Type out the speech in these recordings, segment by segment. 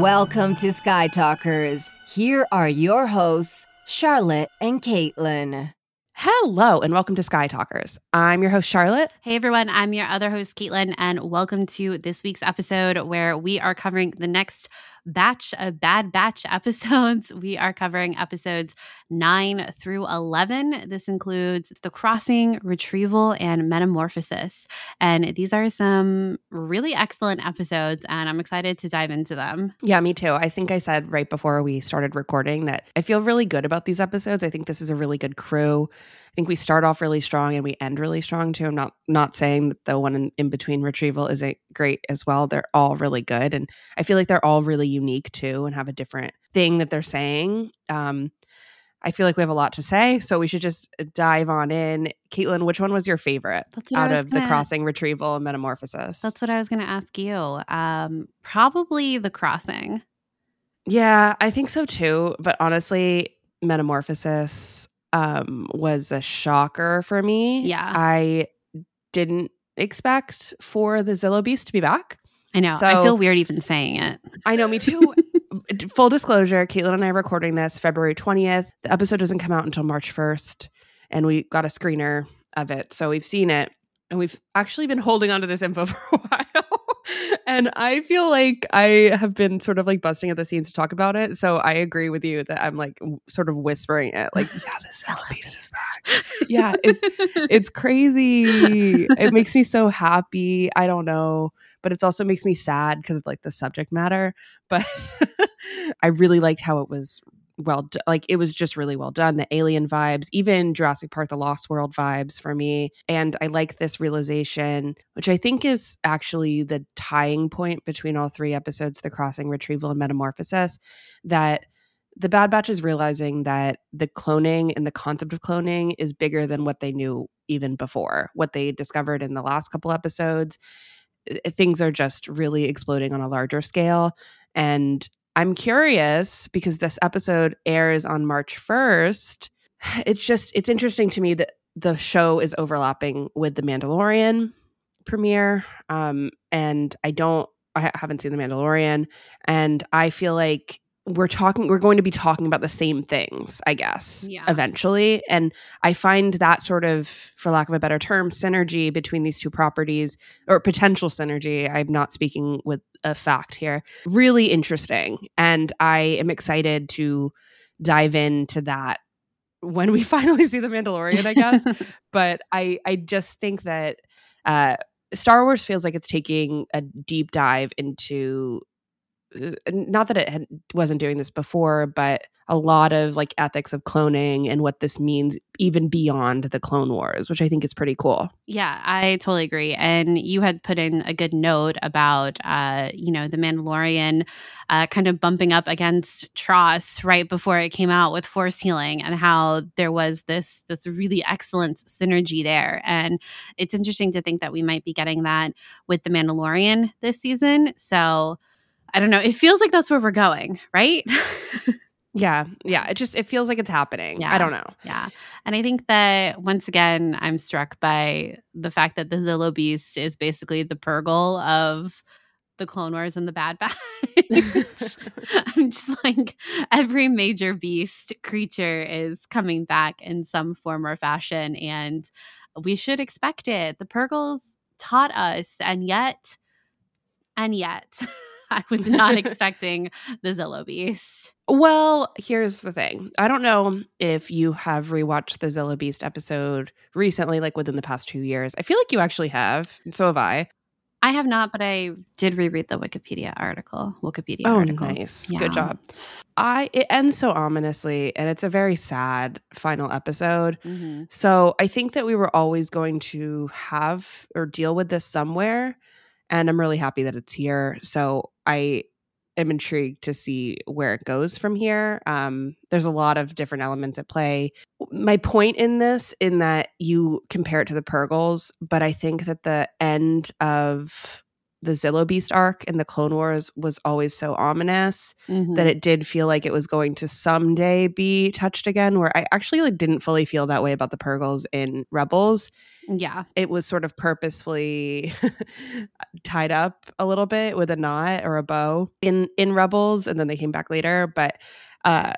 Welcome to Sky Talkers. Here are your hosts, Charlotte and Caitlin. Hello, and welcome to Sky Talkers. I'm your host, Charlotte. Hey everyone, I'm your other host, Caitlin, and welcome to this week's episode where we are covering the next batch of Bad Batch episodes. We are covering episodes 9 through 11. This includes The Crossing, Retrieval, and Metamorphosis. And these are some really excellent episodes, and I'm excited to dive into them. Yeah, me too. I think I said right before we started recording that I feel really good about these episodes. I think this is a really good crew. I think we start off really strong and we end really strong too. I'm not not saying that the one in, in between retrieval isn't great as well. They're all really good, and I feel like they're all really unique too and have a different thing that they're saying. Um, I feel like we have a lot to say, so we should just dive on in. Caitlin, which one was your favorite That's out of gonna- the crossing, retrieval, and metamorphosis? That's what I was going to ask you. Um, probably The Crossing. Yeah, I think so too. But honestly, Metamorphosis um, was a shocker for me. Yeah. I didn't expect for the Zillo Beast to be back. I know. So, I feel weird even saying it. I know, me too. Full disclosure, Caitlin and I are recording this February 20th. The episode doesn't come out until March 1st, and we got a screener of it. So we've seen it, and we've actually been holding on to this info for a while. and I feel like I have been sort of like busting at the seams to talk about it. So I agree with you that I'm like w- sort of whispering it, like, yeah, the Zillo is back. Yeah, it's it's crazy. it makes me so happy. I don't know, but it also makes me sad because of like the subject matter. But I really liked how it was well like it was just really well done the alien vibes even jurassic park the lost world vibes for me and i like this realization which i think is actually the tying point between all three episodes the crossing retrieval and metamorphosis that the bad batch is realizing that the cloning and the concept of cloning is bigger than what they knew even before what they discovered in the last couple episodes. Things are just really exploding on a larger scale and i'm curious because this episode airs on march 1st it's just it's interesting to me that the show is overlapping with the mandalorian premiere um and i don't i haven't seen the mandalorian and i feel like we're talking we're going to be talking about the same things i guess Yeah. eventually. And i find that sort of for lack of a better term synergy between these two properties or potential synergy i'm not speaking with a fact here really interesting. And i am excited to dive into that when we finally see the mandalorian i guess. But i i just think that uh star wars feels like it's taking a deep dive into not that it had, wasn't doing this before but a lot of like ethics of cloning and what this means even beyond the clone wars which i think is pretty cool Yeah, I totally agree. And you had put in a good note about, uh, you know, the Mandalorian uh, kind of bumping up against TROS right before it came out with Force Healing, and how there was this this really excellent synergy there. And it's interesting to think that we might be getting that with the Mandalorian this season. So I don't know. It feels like that's where we're going, right? yeah yeah it just it feels like it's happening Yeah. i don't know Yeah. And I think that once again, I'm struck by the fact that the Zillo Beast is basically the Purrgil of the Clone Wars and the Bad Batch. I'm just like every major beast creature is coming back in some form or fashion, and we should expect it. The Purrgils taught us, and yet, and yet, I was not expecting the Zillo Beast. Well, here's the thing. I don't know if you have rewatched the Zillo Beast episode recently, like within the past two years. I feel like you actually have. and So have I. I have not, but I did reread the Wikipedia article. Wikipedia Oh, article. nice. Yeah. Good job. I it ends so ominously, and it's a very sad final episode. Mhm. So I think that we were always going to have or deal with this somewhere. And I'm really happy that it's here. So I am intrigued to see where it goes from here. Um, there's a lot of different elements at play. My point in this, in that you compare it to the Purrgils, but I think that the end of the Zillo Beast arc in the Clone Wars was always so ominous Mhm. that it did feel like it was going to someday be touched again. Where I actually like didn't fully feel that way about the Purrgils in Rebels. yeah. It was sort of purposefully tied up a little bit with a knot or a bow in in Rebels, and then they came back later. But uh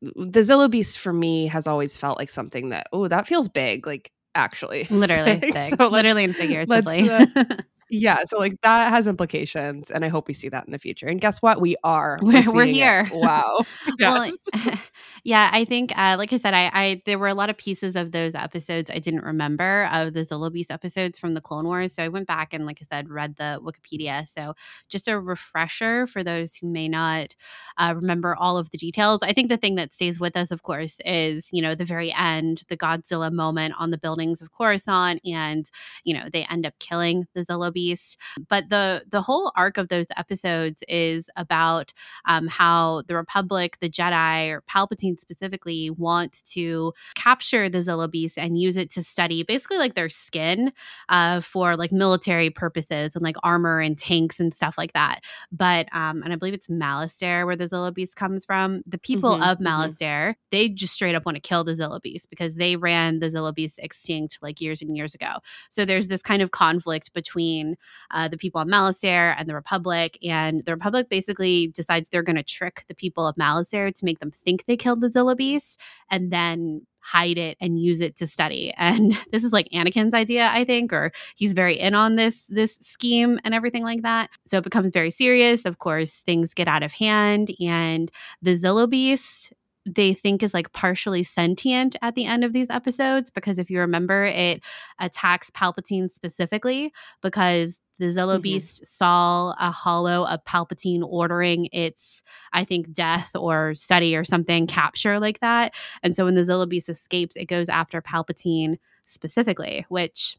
the Zillo Beast for me has always felt like something that oh that feels big, like actually, Literally big. so Literally and figuratively. uh, Yeah, so like that has implications, and I hope we see that in the future. And guess what? We are. We're- we're seeing it. here. Wow. Well, yeah, I think, uh, like I said, I, I there were a lot of pieces of those episodes I didn't remember of the Zillo Beast episodes from the Clone Wars. So I went back and, like I said, read the Wikipedia. So just a refresher for those who may not uh, remember all of the details. I think the thing that stays with us, of course, is you know the very end, the Godzilla moment on the buildings of Coruscant, and you know they end up killing the Zillo Beast. But the the whole arc of those episodes is about um, how the Republic, the Jedi, or Palpatine specifically, want to capture the Zillo Beast and use it to study basically like their skin uh, for like military purposes and like armor and tanks and stuff like that. But, um, and I believe it's Malastare where the Zillo Beast comes from. The people Mhm, of mhm. They just straight up want to kill the Zillo Beast because they ran the Zillo Beast extinct like years and years ago. So there's this kind of conflict between uh, the people of Malastare and the Republic. And the Republic basically decides they're going to trick the people of Malastare to make them think they killed the Zillo Beast and then hide it and use it to study. And this is like Anakin's idea, I think, or he's very in on this this scheme and everything like that. So it becomes very serious. Of course, things get out of hand and the Zillo Beast they think is like partially sentient at the end of these episodes because if you remember it attacks Palpatine specifically because the Zillo Mhm. Beast saw a hollow of Palpatine ordering its, I think, death or study or something, capture like that. And so when the Zillo Beast escapes, it goes after Palpatine specifically, which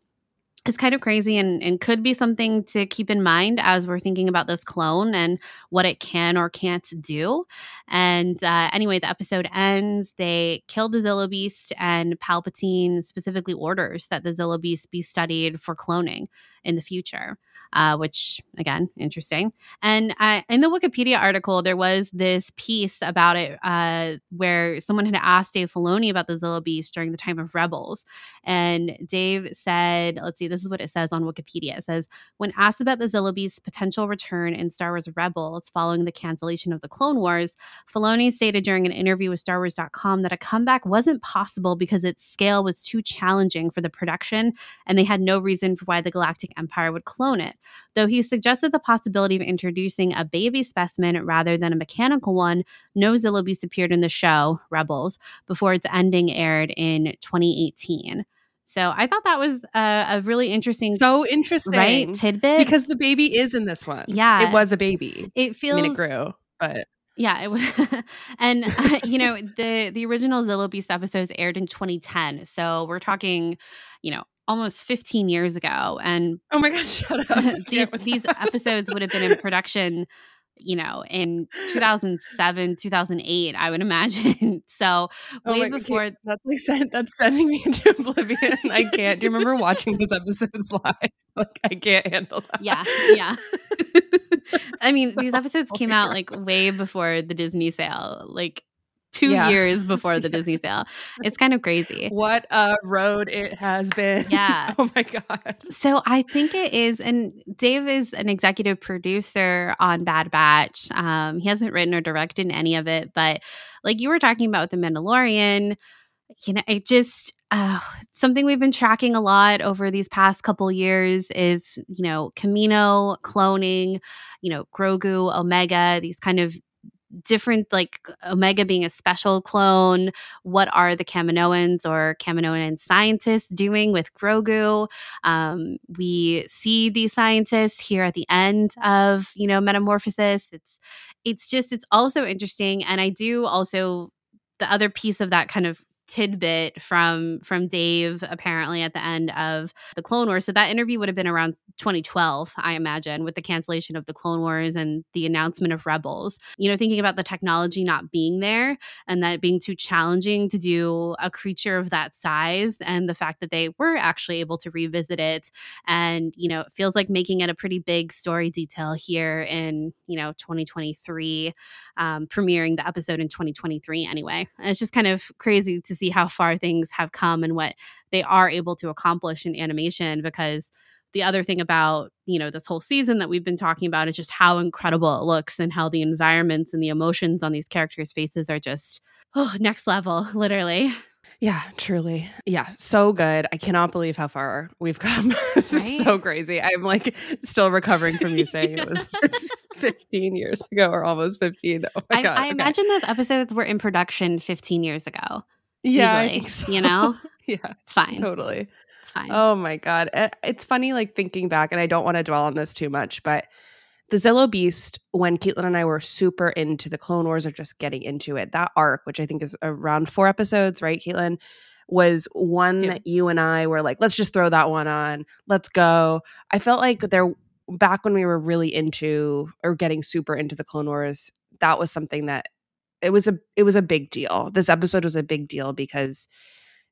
is kind of crazy and, and could be something to keep in mind as we're thinking about this clone and what it can or can't do. And uh, anyway, the episode ends. They kill the Zillo Beast, and Palpatine specifically orders that the Zillo Beast be studied for cloning in the future. Uh, which again, interesting. And uh, in the Wikipedia article, there was this piece about it uh, where someone had asked Dave Filoni about the Zillo Beast during the time of Rebels, and Dave said, "Let's see, this is what it says on Wikipedia. It says when asked about the Zillo Beast's potential return in Star Wars Rebels following the cancellation of the Clone Wars, Filoni stated during an interview with StarWars.com that a comeback wasn't possible because its scale was too challenging for the production, and they had no reason for why the Galactic Empire would clone it. Though he suggested the possibility of introducing a baby specimen rather than a mechanical one, no Zillo Beast appeared in the show Rebels before its ending aired in 2018." So I thought that was a, a really interesting, So interesting. right tidbit Because the baby is in this one. Yeah. It was a baby. it I feels mean, it grew, but Yeah, it was, and uh, you know the the original Zillo Beast episodes aired in 2010, so we're talking, you know, almost 15 years ago, and oh my gosh, shut up. These these episodes would have been in production, you know, in 2007, 2008, I would imagine. So Oh way before that's like that's sending me into oblivion. I can't. Do you remember watching those episodes live? Like I can't handle that. Yeah, yeah. I mean, these episodes came out like way before the Disney sale, like two Yeah. years before the Disney sale. It's kind of crazy. What a road it has been. Yeah. oh my god. So I think it is, and Dave is an executive producer on Bad Batch. Um, he hasn't written or directed any of it, but like you were talking about with The Mandalorian, you know, it just uh, something we've been tracking a lot over these past couple years is you know Camino cloning, you know Grogu, Omega, these kind of different like omega being a special clone what are the kaminoans or kaminoan scientists doing with grogu? Um, we see these scientists here at the end of you know metamorphosis. It's it's just it's also interesting and i do also the other piece of that kind of tidbit from from Dave apparently at the end of the Clone Wars. So that interview would have been around 2012, I imagine, with the cancellation of the Clone Wars and the announcement of Rebels. You know, thinking about the technology not being there and that being too challenging to do a creature of that size and the fact that they were actually able to revisit it and, you know, it feels like making it a pretty big story detail here in, you know, 2023 um, premiering the episode in 2023 anyway. And it's just kind of crazy to see how far things have come and what they are able to accomplish in animation because the other thing about you know this whole season that we've been talking about is just how incredible it looks and how the environments and the emotions on these characters faces are just oh next level literally yeah, truly. Yeah, so good. I cannot believe how far we've come. this right? is so crazy. I'm like still recovering from you saying it was 15 years ago or almost 15. Oh my I, God. I okay. imagine those episodes were in production 15 years ago. Yeah. So. You know? yeah. It's fine. Totally. It's fine. Oh my God. Eh, it's funny, like thinking back, and I don't want to dwell on this too much, but the Zillo Beast, when Caitlin and I were super into the Clone Wars or just getting into it, that arc, which I think is around four episodes, right, Caitlin, was one yeah. that you and I were like, let's just throw that one on. Let's go. I felt like there back when we were really into or getting super into the Clone Wars, that was something that it was a it was a big deal. This episode was a big deal because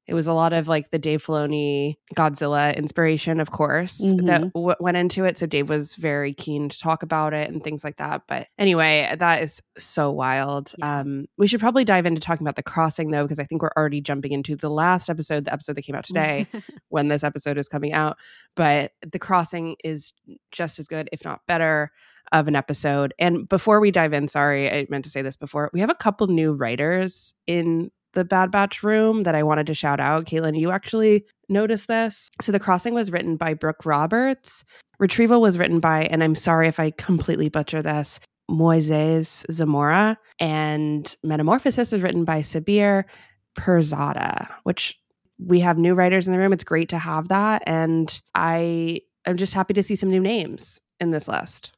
it was a lot of like the Dave Filoni Godzilla inspiration, of course, mm-hmm. that w- went into it. So Dave was very keen to talk about it and things like that. But anyway, that is so wild. Yeah. Um, we should probably dive into talking about the crossing though, because I think we're already jumping into the last episode, the episode that came out today, when this episode is coming out. But the crossing is just as good, if not better of an episode. And before we dive in, sorry, I meant to say this before. We have a couple new writers in the Bad Batch room that I wanted to shout out. Caitlin, you actually noticed this. So the crossing was written by Brooke Roberts. Retrieval was written by, and I'm sorry if I completely butcher this, Moises Zamora. And Metamorphosis was written by Sabir Pirzada, which we have new writers in the room. It's great to have that. And I am just happy to see some new names in this list.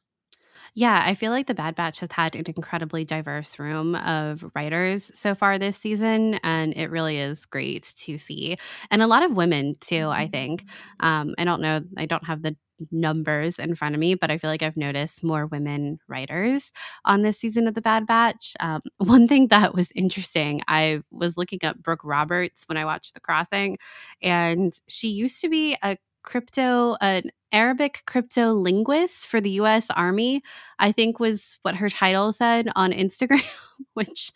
Yeah, I feel like the Bad Batch has had an incredibly diverse room of writers so far this season, and it really is great to see. And a lot of women, too, I think. Mm-hmm. Um, I don't know, I don't have the numbers in front of me, but I feel like I've noticed more women writers on this season of The Bad Batch. Um, one thing that was interesting, I was looking up Brooke Roberts when I watched The Crossing, and she used to be a crypto an Arabic crypto linguist for the US Army, I think was what her title said on Instagram, which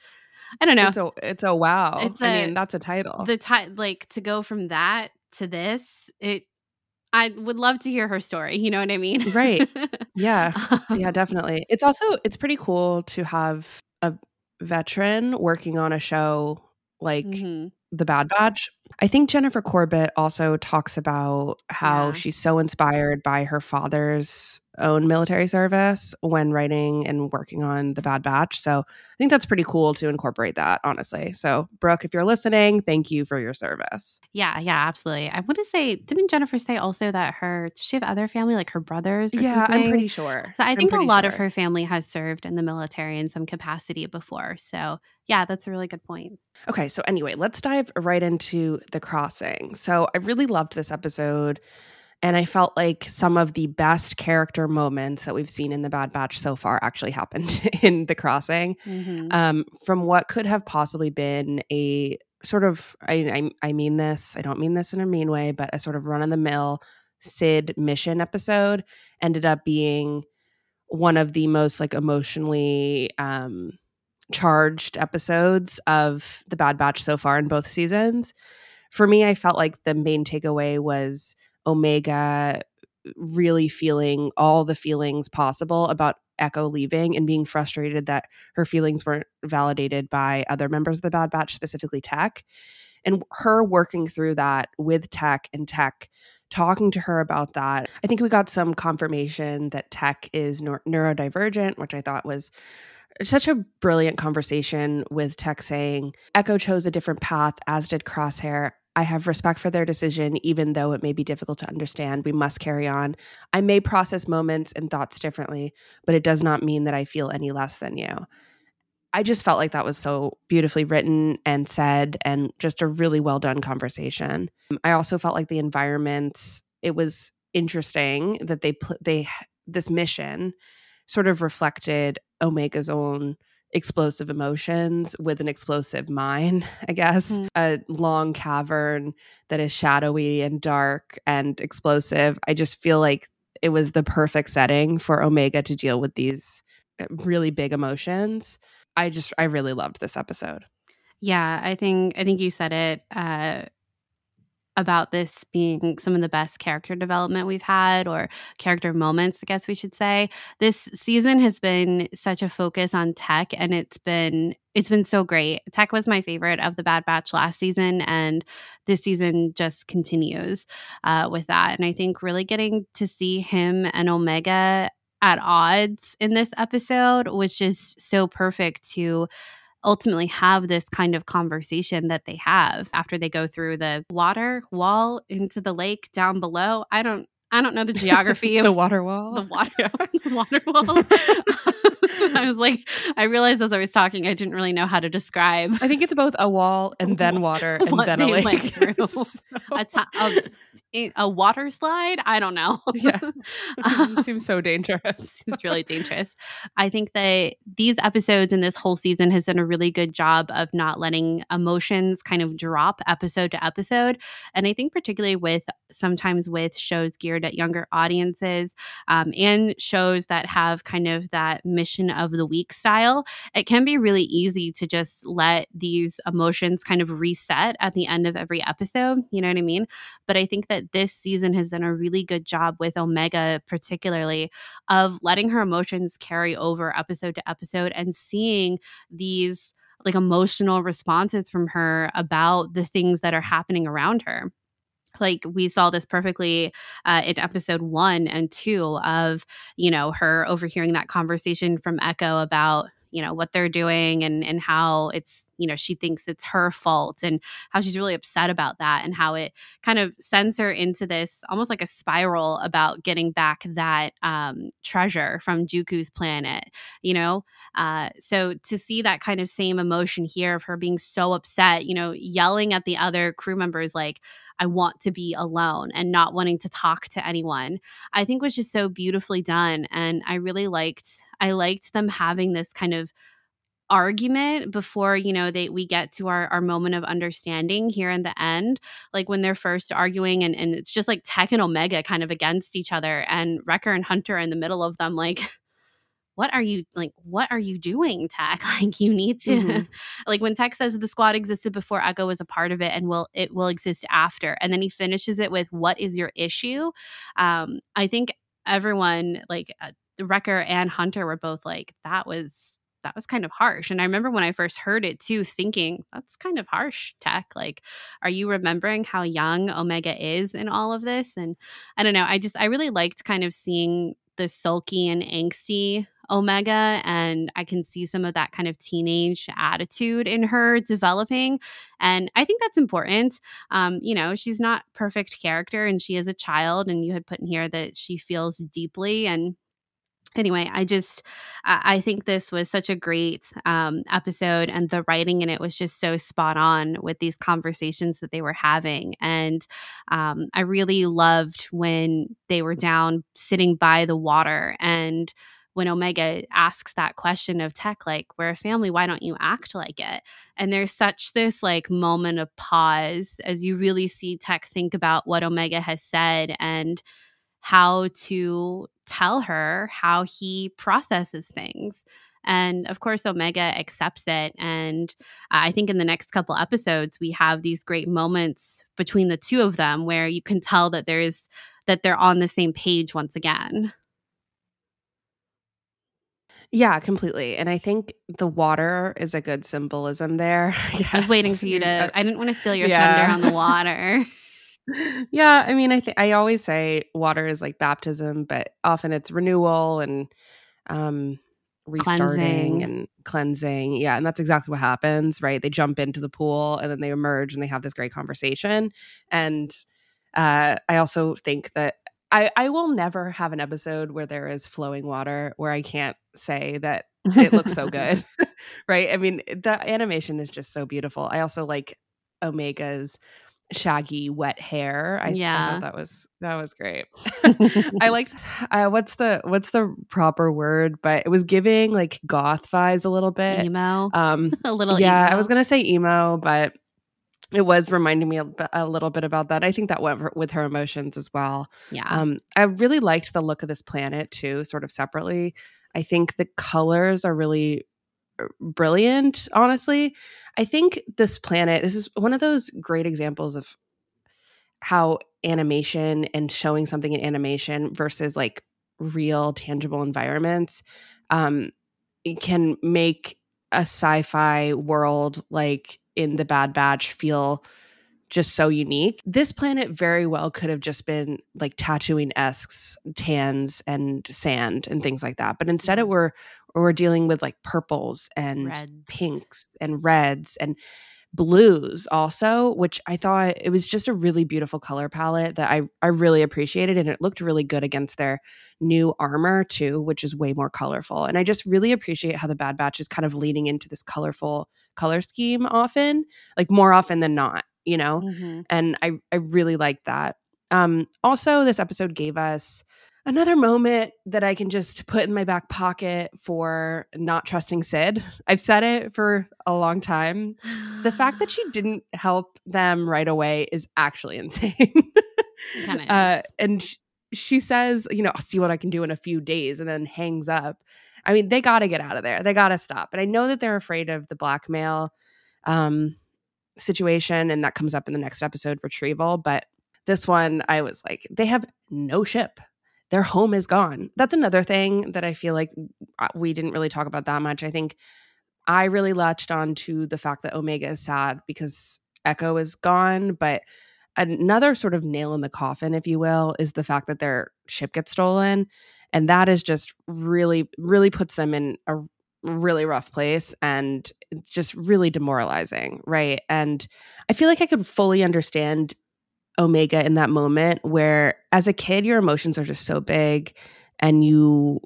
I don't know. It's a, it's a wow. It's a, I mean, that's a title. The ti- like to go from that to this, it I would love to hear her story. You know what I mean? Right. Yeah. yeah, definitely. It's also it's pretty cool to have a veteran working on a show like mm-hmm. The Bad Batch. I think Jennifer Corbett also talks about how yeah. she's so inspired by her father's own military service when writing and working on The Bad Batch. So I think that's pretty cool to incorporate that, honestly. So, Brooke, if you're listening, thank you for your service. Yeah, yeah, absolutely. I want to say, didn't Jennifer say also that her, does she have other family, like her brothers? yeah, something? I'm pretty sure. So I think a lot sure. of her family has served in the military in some capacity before. So, yeah, that's a really good point. Okay, so anyway, let's dive right into the crossing. So I really loved this episode. And I felt like some of the best character moments that we've seen in the Bad Batch so far actually happened in the crossing. Mm-hmm. Um, from what could have possibly been a sort of, I, I, I mean this, I don't mean this in a mean way, but a sort of run of the mill Cid mission episode ended up being one of the most like emotionally um, charged episodes of the Bad Batch so far in both seasons. For me, I felt like the main takeaway was Omega really feeling all the feelings possible about Echo leaving and being frustrated that her feelings weren't validated by other members of the Bad Batch, specifically Tech. And her working through that with Tech and Tech talking to her about that. I think we got some confirmation that Tech is neurodivergent, which I thought was such a brilliant conversation with Tech saying, Echo chose a different path, as did Crosshair. I have respect for their decision, even though it may be difficult to understand. We must carry on. I may process moments and thoughts differently, but it does not mean that I feel any less than you. I just felt like that was so beautifully written and said, and just a really well done conversation. I also felt like the environment, it was interesting that they put, they, this mission sort of reflected Omega's own explosive emotions with an explosive mind, I guess. Mm-hmm. A long cavern that is shadowy and dark and explosive. I just feel like it was the perfect setting for Omega to deal with these uh, really big emotions. I just I really loved this episode. Yeah, I think I think you said it uh about this being some of the best character development we've had or character moments, I guess we should say. This season has been such a focus on tech and it's been it's been so great. Tech was my favorite of the Bad Batch last season and this season just continues uh, with that. And I think really getting to see him and Omega at odds in this episode was just so perfect to ultimately have this kind of conversation that they have after they go through the water wall into the lake down below. I don't I don't know the geography of the water wall. The water, the water wall. I was like, I realized as I was talking, I didn't really know how to describe. I think it's both a wall and then water and then a lake. so. a, t- a, a water slide. I don't know. yeah, it seems so um, dangerous. it's really dangerous. I think that these episodes and this whole season has done a really good job of not letting emotions kind of drop episode to episode, and I think particularly with sometimes with shows geared at younger audiences um, and shows that have kind of that mission of the week style, it can be really easy to just let these emotions kind of reset at the end of every episode. You know what I mean? But I think that this season has done a really good job with Omega, particularly, of letting her emotions carry over episode to episode and seeing these like emotional responses from her about the things that are happening around her like we saw this perfectly uh, in episode one and two of you know her overhearing that conversation from echo about you know what they're doing and and how it's you know she thinks it's her fault and how she's really upset about that and how it kind of sends her into this almost like a spiral about getting back that um, treasure from Juku's planet you know? Uh, so to see that kind of same emotion here of her being so upset you know yelling at the other crew members like I want to be alone and not wanting to talk to anyone. I think was just so beautifully done and I really liked I liked them having this kind of argument before you know they we get to our, our moment of understanding here in the end like when they're first arguing and, and it's just like tech and omega kind of against each other and wrecker and hunter in the middle of them like what are you like what are you doing tech? Like you need to mm-hmm. like when tech says the squad existed before echo was a part of it and will it will exist after and then he finishes it with what is your issue? Um i think everyone like uh, wrecker and hunter were both like that was that was kind of harsh and i remember when i first heard it too thinking that's kind of harsh tech like are you remembering how young omega is in all of this? And i don't know i just i really liked kind of seeing the sulky and angsty Omega, and I can see some of that kind of teenage attitude in her developing. And I think that's important. Um, you know, she's not perfect character and she is a child, and you had put in here that she feels deeply and anyway i just i think this was such a great um, episode and the writing in it was just so spot on with these conversations that they were having and um, i really loved when they were down sitting by the water and when Omega asks that question of Tech, like, we're a family, why don't you act like it? And there's such this like moment of pause as you really see Tech think about what Omega has said and how to tell her how he processes things. And of course, Omega accepts it. And I think in the next couple episodes, we have these great moments between the two of them where you can tell that there's that they're on the same page once again. Yeah, completely. And I think the water is a good symbolism there. Yes. I was waiting for you to. I didn't want to steal your yeah. thunder on the water. yeah, I mean, I think I always say water is like baptism, but often it's renewal and um restarting cleansing. and cleansing. Yeah, and that's exactly what happens, right? They jump into the pool and then they emerge and they have this great conversation. And uh I also think that I, I will never have an episode where there is flowing water where I can't say that it looks so good. right. I mean, the animation is just so beautiful. I also like Omega's shaggy wet hair. I, Yeah. I thought that was that was great. I liked uh, what's the what's the proper word, but it was giving like goth vibes a little bit. emo. Um a little yeah, I was gonna say emo, but it was reminding me a little bit about that. I think that went with her emotions as well. yeah. Um, I really liked the look of this planet too, sort of separately. I think the colors are really uh, brilliant, honestly. I think this planet, this is one of those great examples of how animation and showing something in animation versus like real tangible environments um, can make a sci-fi world like in the Bad Batch feel just so unique. This planet very well could have just been like Tatooine esque tans and sand and things like that. But instead, it mm-hmm. we're we're dealing with like purples and Reds. pinks and reds and blues also which i thought it was just a really beautiful color palette that i i really appreciated and it looked really good against their new armor too which is way more colorful and i just really appreciate how the bad batch is kind of leaning into this colorful color scheme often like more often than not you know Mhm. and I I really like that. Um, also, this episode gave us another moment that I can just put in my back pocket for not trusting Cid. I've said it for a long time. The fact that she didn't help them right away is actually insane. Uh, and sh- she says, you know, I'll see what I can do in a few days, and then hangs up. I mean, they got to get out of there. They got to stop. And I know that they're afraid of the blackmail um, situation, and that comes up in the next episode, retrieval. But this one, I was like, they have no ship. Their home is gone. That's another thing that I feel like uh, we didn't really talk about that much. I think I really latched on to the fact that Omega is sad because Echo is gone, but another sort of nail in the coffin, if you will, is the fact that their ship gets stolen. And that is just really, really puts them in a really rough place and just really demoralizing. Right. And I feel like I could fully understand Omega in that moment where as a kid, your emotions are just so big and you,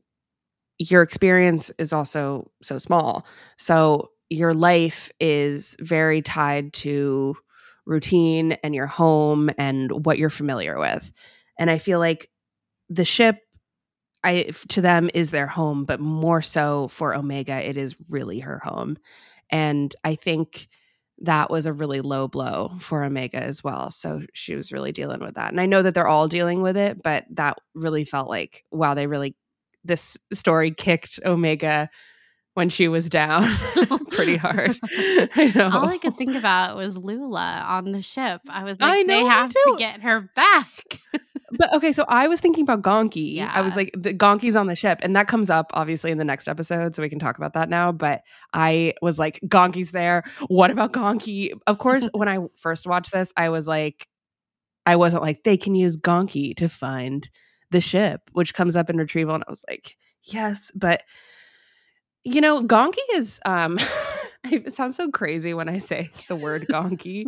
your experience is also so small. So your life is very tied to routine and your home and what you're familiar with. And I feel like the ship I to them is their home, but more so for Omega it is really her home. And I think that was a really low blow for Omega as well. So she was really dealing with that. And I know that they're all dealing with it, but that really felt like wow, they really this story kicked Omega when she was down pretty hard. I know. All I could think about was Lula on the ship. I was like, I they know, me have to get her back. But okay, so I was thinking about Gonky. I was like, the Gonky's on the ship, and that comes up obviously in the next episode, so we can talk about that now. But I was like, Gonky's there. What about Gonky? Of course, when I first watched this, I was like, I wasn't like they can use Gonky to find the ship, which comes up in retrieval, and I was like, yes, but you know, Gonky is um. It sounds so crazy when I say the word gonky,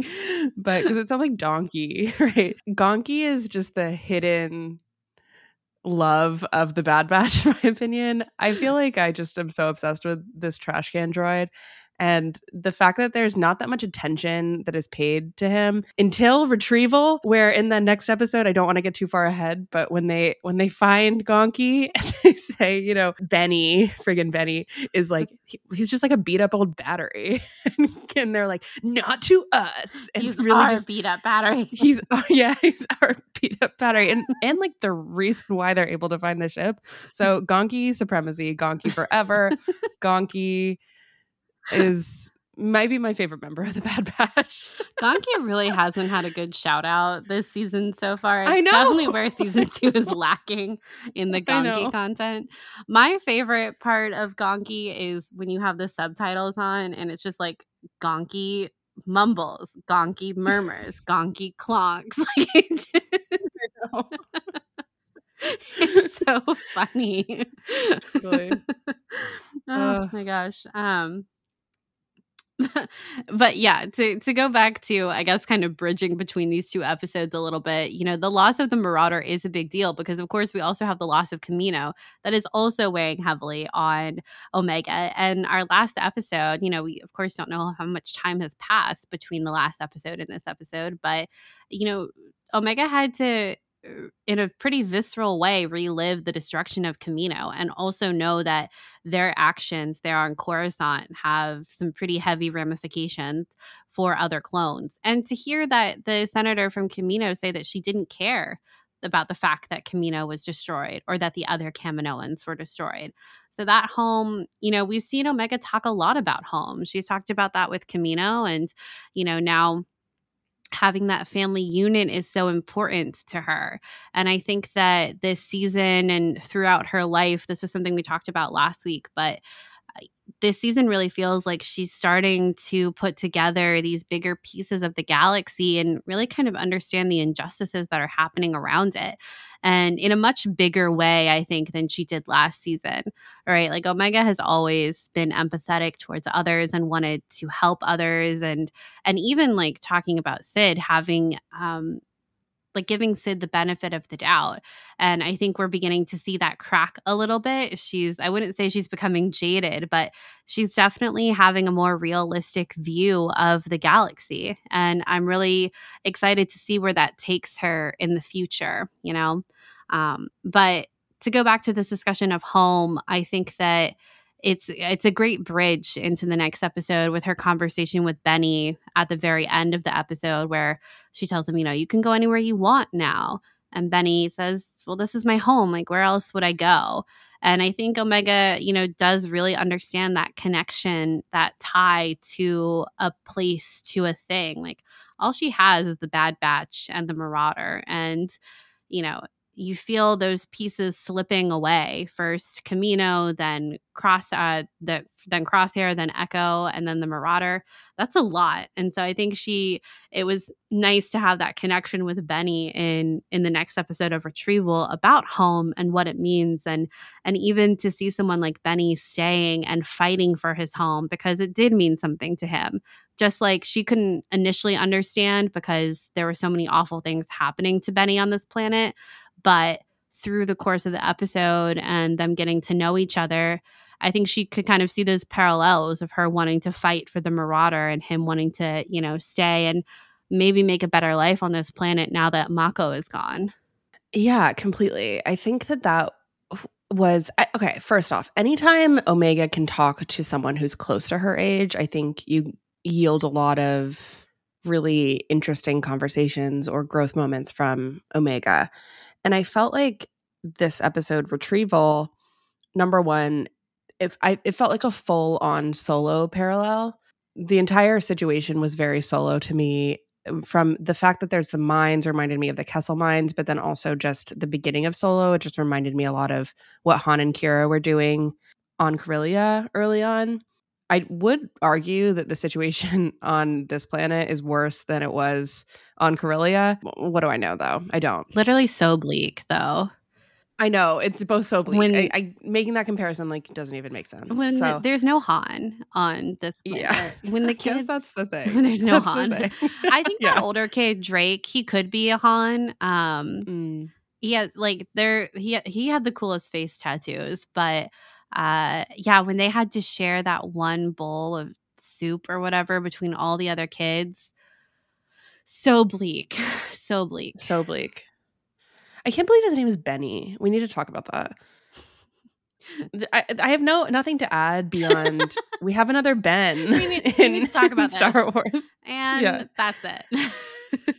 but because it sounds like donkey, right? Gonky is just the hidden love of the Bad Batch, in my opinion. I feel like I just am so obsessed with this trash can droid. And the fact that there's not that much attention that is paid to him until retrieval, where in the next episode, I don't want to get too far ahead, but when they when they find Gonky, and they say, you know, Benny, friggin' Benny, is like he- he's just like a beat up old battery, and they're like, not to us, and He's really our just beat up battery. he's oh yeah he's our beat up battery. And and like the reason why they're able to find the ship. So gonky supremacy gonky forever. Gonky is might be my favorite member of the bad batch Gonky really hasn't had a good shout out this season so far. It's I know. definitely where season two is lacking in the. Gonky content. My favorite part of Gonky is when you have the subtitles on and it's just like Gonky mumbles, Gonky murmurs, Gonky clonks. Like it just- it's so funny. Oh Uh. my gosh. Um but yeah, to to go back to I guess kind of bridging between these two episodes a little bit, you know, the loss of the Marauder is a big deal because of course we also have the loss of Camino that is also weighing heavily on Omega. And our last episode, you know, we of course don't know how much time has passed between the last episode and this episode, but you know, Omega had to in a pretty visceral way relive the destruction of Camino and also know that their actions there on Coruscant have some pretty heavy ramifications for other clones. And to hear that the senator from Camino say that she didn't care about the fact that Camino was destroyed or that the other Kaminoans were destroyed. So that home, you know, we've seen Omega talk a lot about home. She's talked about that with Camino and, you know, now having that family unit is so important to her. And I think that this season and throughout her life, this was something we talked about last week, but this season really feels like she's starting to put together these bigger pieces of the galaxy and really kind of understand the injustices that are happening around it. And in a much bigger way, I think, than she did last season. Right. Like Omega has always been empathetic towards others and wanted to help others and and even like talking about Cid having um like giving Cid the benefit of the doubt. And I think we're beginning to see that crack a little bit. She's, I wouldn't say she's becoming jaded, but she's definitely having a more realistic view of the galaxy. And I'm really excited to see where that takes her in the future, you know? Um, but to go back to this discussion of home, I think that it's it's a great bridge into the next episode with her conversation with Benny at the very end of the episode where she tells him, you know, you can go anywhere you want now. And Benny says, well, this is my home. Like, where else would I go? And I think Omega, you know, does really understand that connection, that tie to a place, to a thing. Like, all she has is the Bad Batch and the Marauder. And, you know, you feel those pieces slipping away. First Camino, then Cross, uh, the then Crosshair, then Echo, and then the Marauder. That's a lot, and so I think she. It was nice to have that connection with Benny in in the next episode of Retrieval about home and what it means, and and even to see someone like Benny staying and fighting for his home because it did mean something to him just like she couldn't initially understand because there were so many awful things happening to Benny on this planet. But through the course of the episode and them getting to know each other, I think she could kind of see those parallels of her wanting to fight for the Marauder and him wanting to, you know, stay and maybe make a better life on this planet now that Mako is gone. Yeah, completely. I think that that was okay. First off, anytime Omega can talk to someone who's close to her age, I think you yield a lot of really interesting conversations or growth moments from Omega. And I felt like this episode retrieval number 1 if I it felt like a full on solo parallel. The entire situation was very solo to me um, from the fact that there's the mines reminded me of the Kessel mines, but then also just the beginning of Solo. It just reminded me a lot of what Han and Qi'ra were doing on Corellia early on. I would argue that the situation on this planet is worse than it was on Corellia. What do I know though? I don't. Literally so bleak though. I know it's both so bleak. When, I, I, making that comparison like doesn't even make sense. When so. there's no Han on this planet. Yeah. When the kids that's the thing. When there's no that's Han. I think yeah. that older kid Drake, he could be a Han. Um mm. yeah, like there he he had the coolest face tattoos, but uh yeah when they had to share that one bowl of soup or whatever between all the other kids so bleak so bleak so bleak i can't believe his name is benny we need to talk about that I, I have no nothing to add beyond we have another Ben. We need, we need to talk about Star. Wars, and yeah. that's it.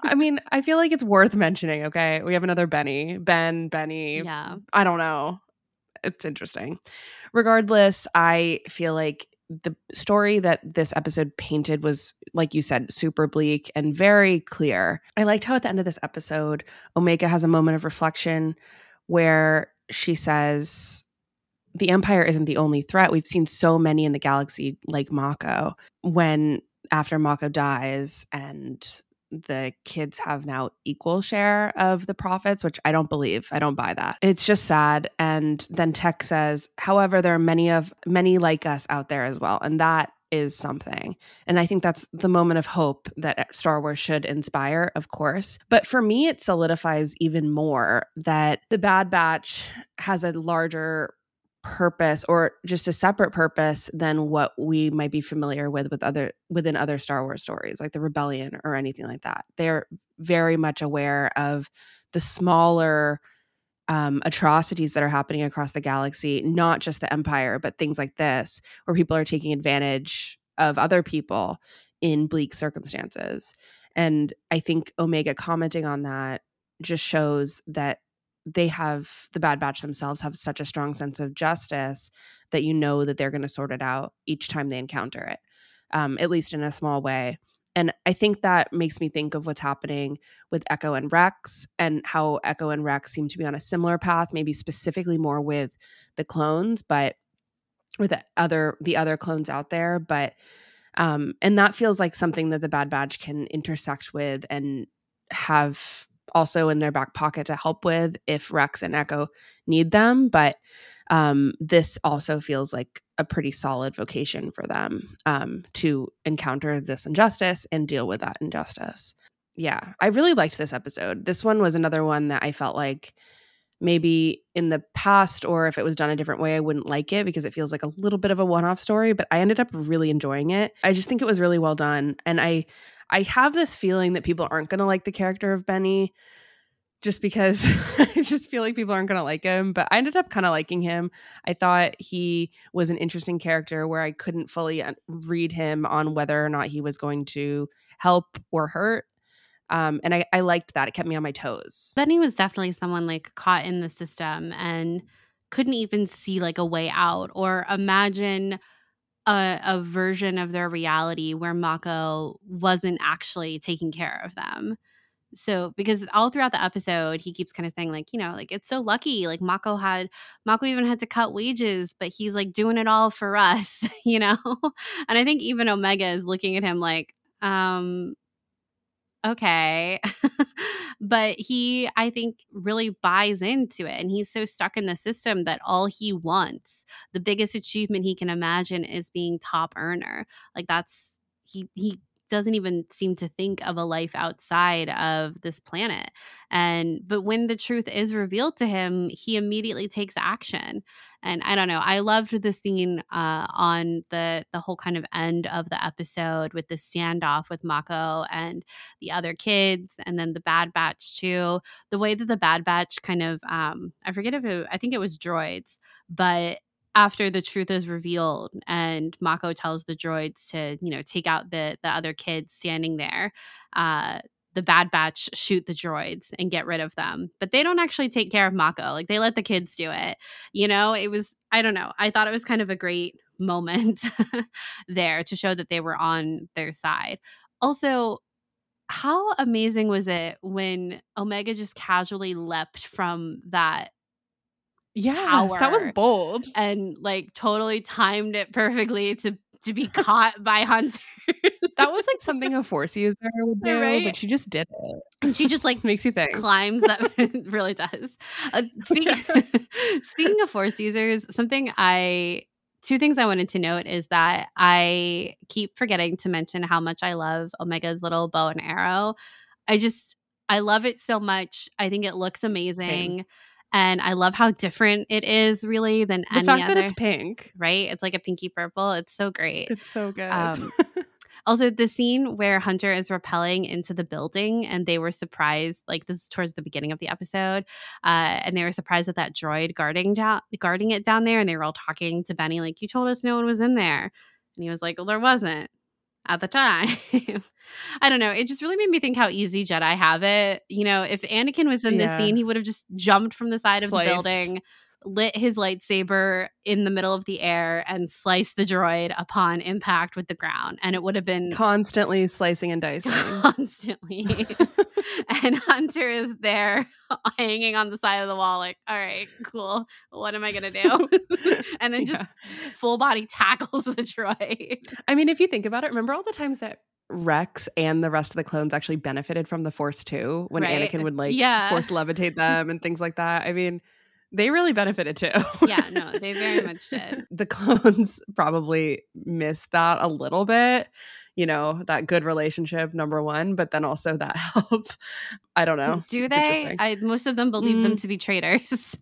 I mean, I feel like it's worth mentioning. Okay, we have another Benny, Ben, Benny. Yeah, I don't know. It's interesting regardless, I feel like the story that this episode painted was, like you said, super bleak and very clear. I liked how at the end of this episode, Omega has a moment of reflection where she says, the Empire isn't the only threat. We've seen so many in the galaxy, like Mako. When after Mako dies and the kids have now equal share of the profits, which I don't believe. I don't buy that. It's just sad. And then Tech says, however, there are many of many like us out there as well. And that is something. And I think that's the moment of hope that uh, Star Wars should inspire, of course. But for me, it solidifies even more that the Bad Batch has a larger purpose or just a separate purpose than what we might be familiar with with other within other Star Wars stories like the rebellion or anything like that. They're very much aware of the smaller um, atrocities that are happening across the galaxy, not just the Empire, but things like this, where people are taking advantage of other people in bleak circumstances. And I think Omega commenting on that just shows that they have the Bad Batch themselves have such a strong sense of justice that you know that they're going to sort it out each time they encounter it, um, at least in a small way. And I think that makes me think of what's happening with Echo and Rex and how Echo and Rex seem to be on a similar path, maybe specifically more with the clones, but with the other the other clones out there. But um, and that feels like something that the Bad Batch can intersect with and have also in their back pocket to help with if Rex and Echo need them. But um, this also feels like a pretty solid vocation for them um, to encounter this injustice and deal with that injustice. Yeah, I really liked this episode. This one was another one that I felt like maybe in the past or if it was done a different way, I wouldn't like it because it feels like a little bit of a one off story, but I ended up really enjoying it. I just think it was really well done. And I, I have this feeling that people aren't going to like the character of Benny just because I just feel like people aren't going to like him. But I ended up kind of liking him. I thought he was an interesting character where I couldn't fully read him on whether or not he was going to help or hurt. Um, and I, I liked that. It kept me on my toes. Benny was definitely someone like caught in the system and couldn't even see like a way out or imagine a, a version of their reality where Mako wasn't actually taking care of them. So because all throughout the episode he keeps kind of saying like you know like it's so lucky like mako had mako even had to cut wages but he's like doing it all for us you know? And i think even omega is looking at him like um okay. But he i think really buys into it and he's so stuck in the system that all he wants the biggest achievement he can imagine is being top earner. Like that's he he doesn't even seem to think of a life outside of this planet. And but when the truth is revealed to him, he immediately takes action. And I don't know, I loved the scene uh, on the the whole kind of end of the episode with the standoff with Mako and the other kids, and then the Bad Batch too. The way that the Bad Batch kind of um, I forget if it, I think it was droids, but after the truth is revealed and Mako tells the droids to, you know, take out the the other kids standing there, uh, the Bad Batch shoot the droids and get rid of them. But they don't actually take care of Mako. Like they let the kids do it. You know, it was I don't know. I thought it was kind of a great moment there to show that they were on their side. Also, how amazing was it when Omega just casually leapt from that yeah, that was bold and like totally timed it perfectly to to be caught by Hunter. that was like something a force user would do, right? but she just did it. And she just like makes you think climbs that really does. Uh, speaking, speaking of force users, something I two things I wanted to note is that I keep forgetting to mention how much I love Omega's little bow and arrow. I just I love it so much. I think it looks amazing. Same and I love how different it is, really, than the any fact other. that it's pink, right? It's like a pinky purple. It's so great. It's so good. Um, also, the scene where Hunter is rappelling into the building, and they were surprised. Like this is towards the beginning of the episode, uh, and they were surprised at that droid guarding down, guarding it down there, and they were all talking to Benny, like, "You told us no one was in there," and he was like, "Well, there wasn't." At the time. I don't know. It just really made me think how easy Jedi have it. You know, if Anakin was in yeah. this scene, he would have just jumped from the side Sliced. of the building, lit his lightsaber in the middle of the air, and sliced the droid upon impact with the ground. And it would have been constantly slicing and dicing. Constantly. and Hunter is there hanging on the side of the wall, like, all right, cool. What am I going to do? and then just yeah. full body tackles the droid. I mean, if you think about it, remember all the times that Rex and the rest of the clones actually benefited from the Force too, when right? Anakin would like yeah. Force levitate them and things like that. I mean, they really benefited too. yeah, no, they very much did. the clones probably missed that a little bit, you know, that good relationship, number one, but then also that help. I don't know. Do they? I, most of them believe them Mm. to be traitors.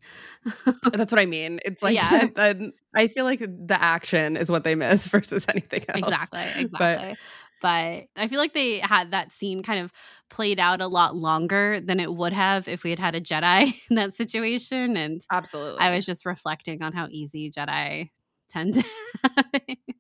That's what I mean. It's like, Yeah. yeah. I feel like the action is what they miss versus anything else. exactly, exactly. But- But, I feel like they had that scene kind of played out a lot longer than it would have if we had had a Jedi in that situation. And Absolutely. I was just reflecting on how easy Jedi tend to.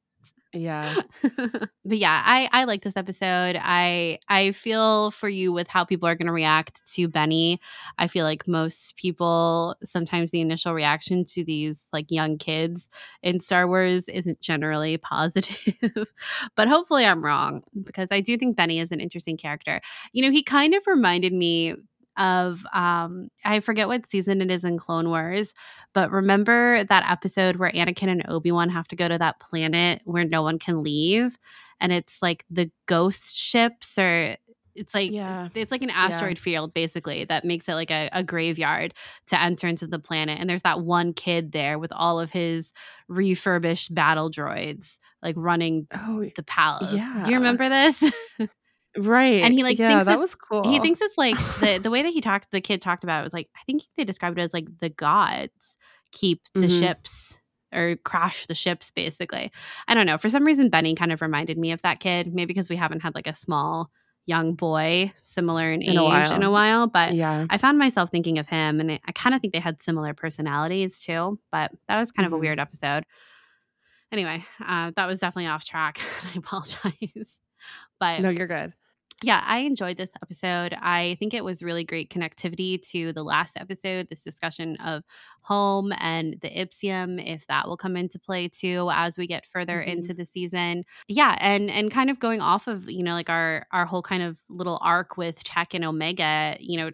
yeah. but yeah, I I like this episode. I I feel for you with how people are going to react to Benny. I feel like most people sometimes the initial reaction to these like young kids in Star Wars isn't generally positive. but hopefully I'm wrong because I do think Benny is an interesting character. You know, he kind of reminded me of um I forget what season it is in Clone Wars, but remember that episode where Anakin and Obi-Wan have to go to that planet where no one can leave and it's like the ghost ships or it's like Yeah. it's like an asteroid field basically that makes it like a, a graveyard to enter into the planet and there's that one kid there with all of his refurbished battle droids like running Oh, the palace. Yeah. Do you remember this? right. And he, like, yeah, thinks that was cool. he thinks it's like the the way that he talked the kid talked about it was like I think they described it as like the gods keep the Mhm. ships or crash the ships basically. I don't know. For some reason Benny kind of reminded me of that kid, maybe because we haven't had like a small young boy similar in, In a age in a while, but yeah. I found myself thinking of him and I, kind of think they had similar personalities too, but that was kind of a Mhm. weird episode. Anyway, uh, that was definitely off track. I apologize. But No, you're good. Yeah, I enjoyed this episode. I think it was really great connectivity to the last episode, this discussion of home and the Ipsium, if that will come into play too as we get further Mhm. into the season. Yeah, and and kind of going off of, you know, like our our whole kind of little arc with Tech and Omega, you know,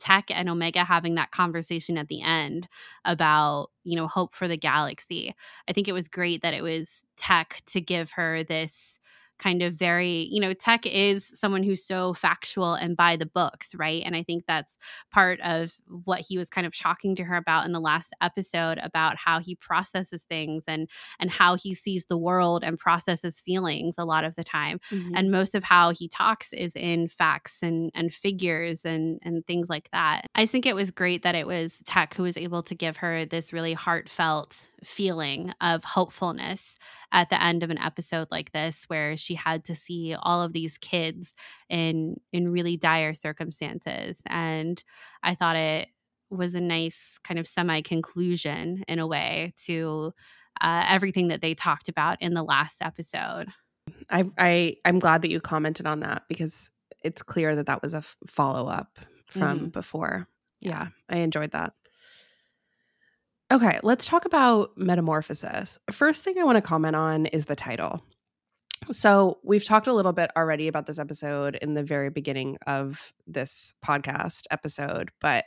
Tech and Omega having that conversation at the end about, you know, hope for the galaxy. I think it was great that it was Tech to give her this kind of very, you know, Tech is someone who's so factual and by the books, right? And I think that's part of what he was kind of talking to her about in the last episode about how he processes things and and how he sees the world and processes feelings a lot of the time Mhm. and most of how he talks is in facts and and figures and and things like that. I think it was great that it was Tech who was able to give her this really heartfelt feeling of hopefulness at the end of an episode like this where she had to see all of these kids in in really dire circumstances and I thought it was a nice kind of semi conclusion in a way to uh, everything that they talked about in the last episode. I I I'm glad that you commented on that because it's clear that that was a f- follow up from before. Yeah, I enjoyed that. Okay, let's talk about metamorphosis. First thing I want to comment on is the title. So, we've talked a little bit already about this episode in the very beginning of this podcast episode, but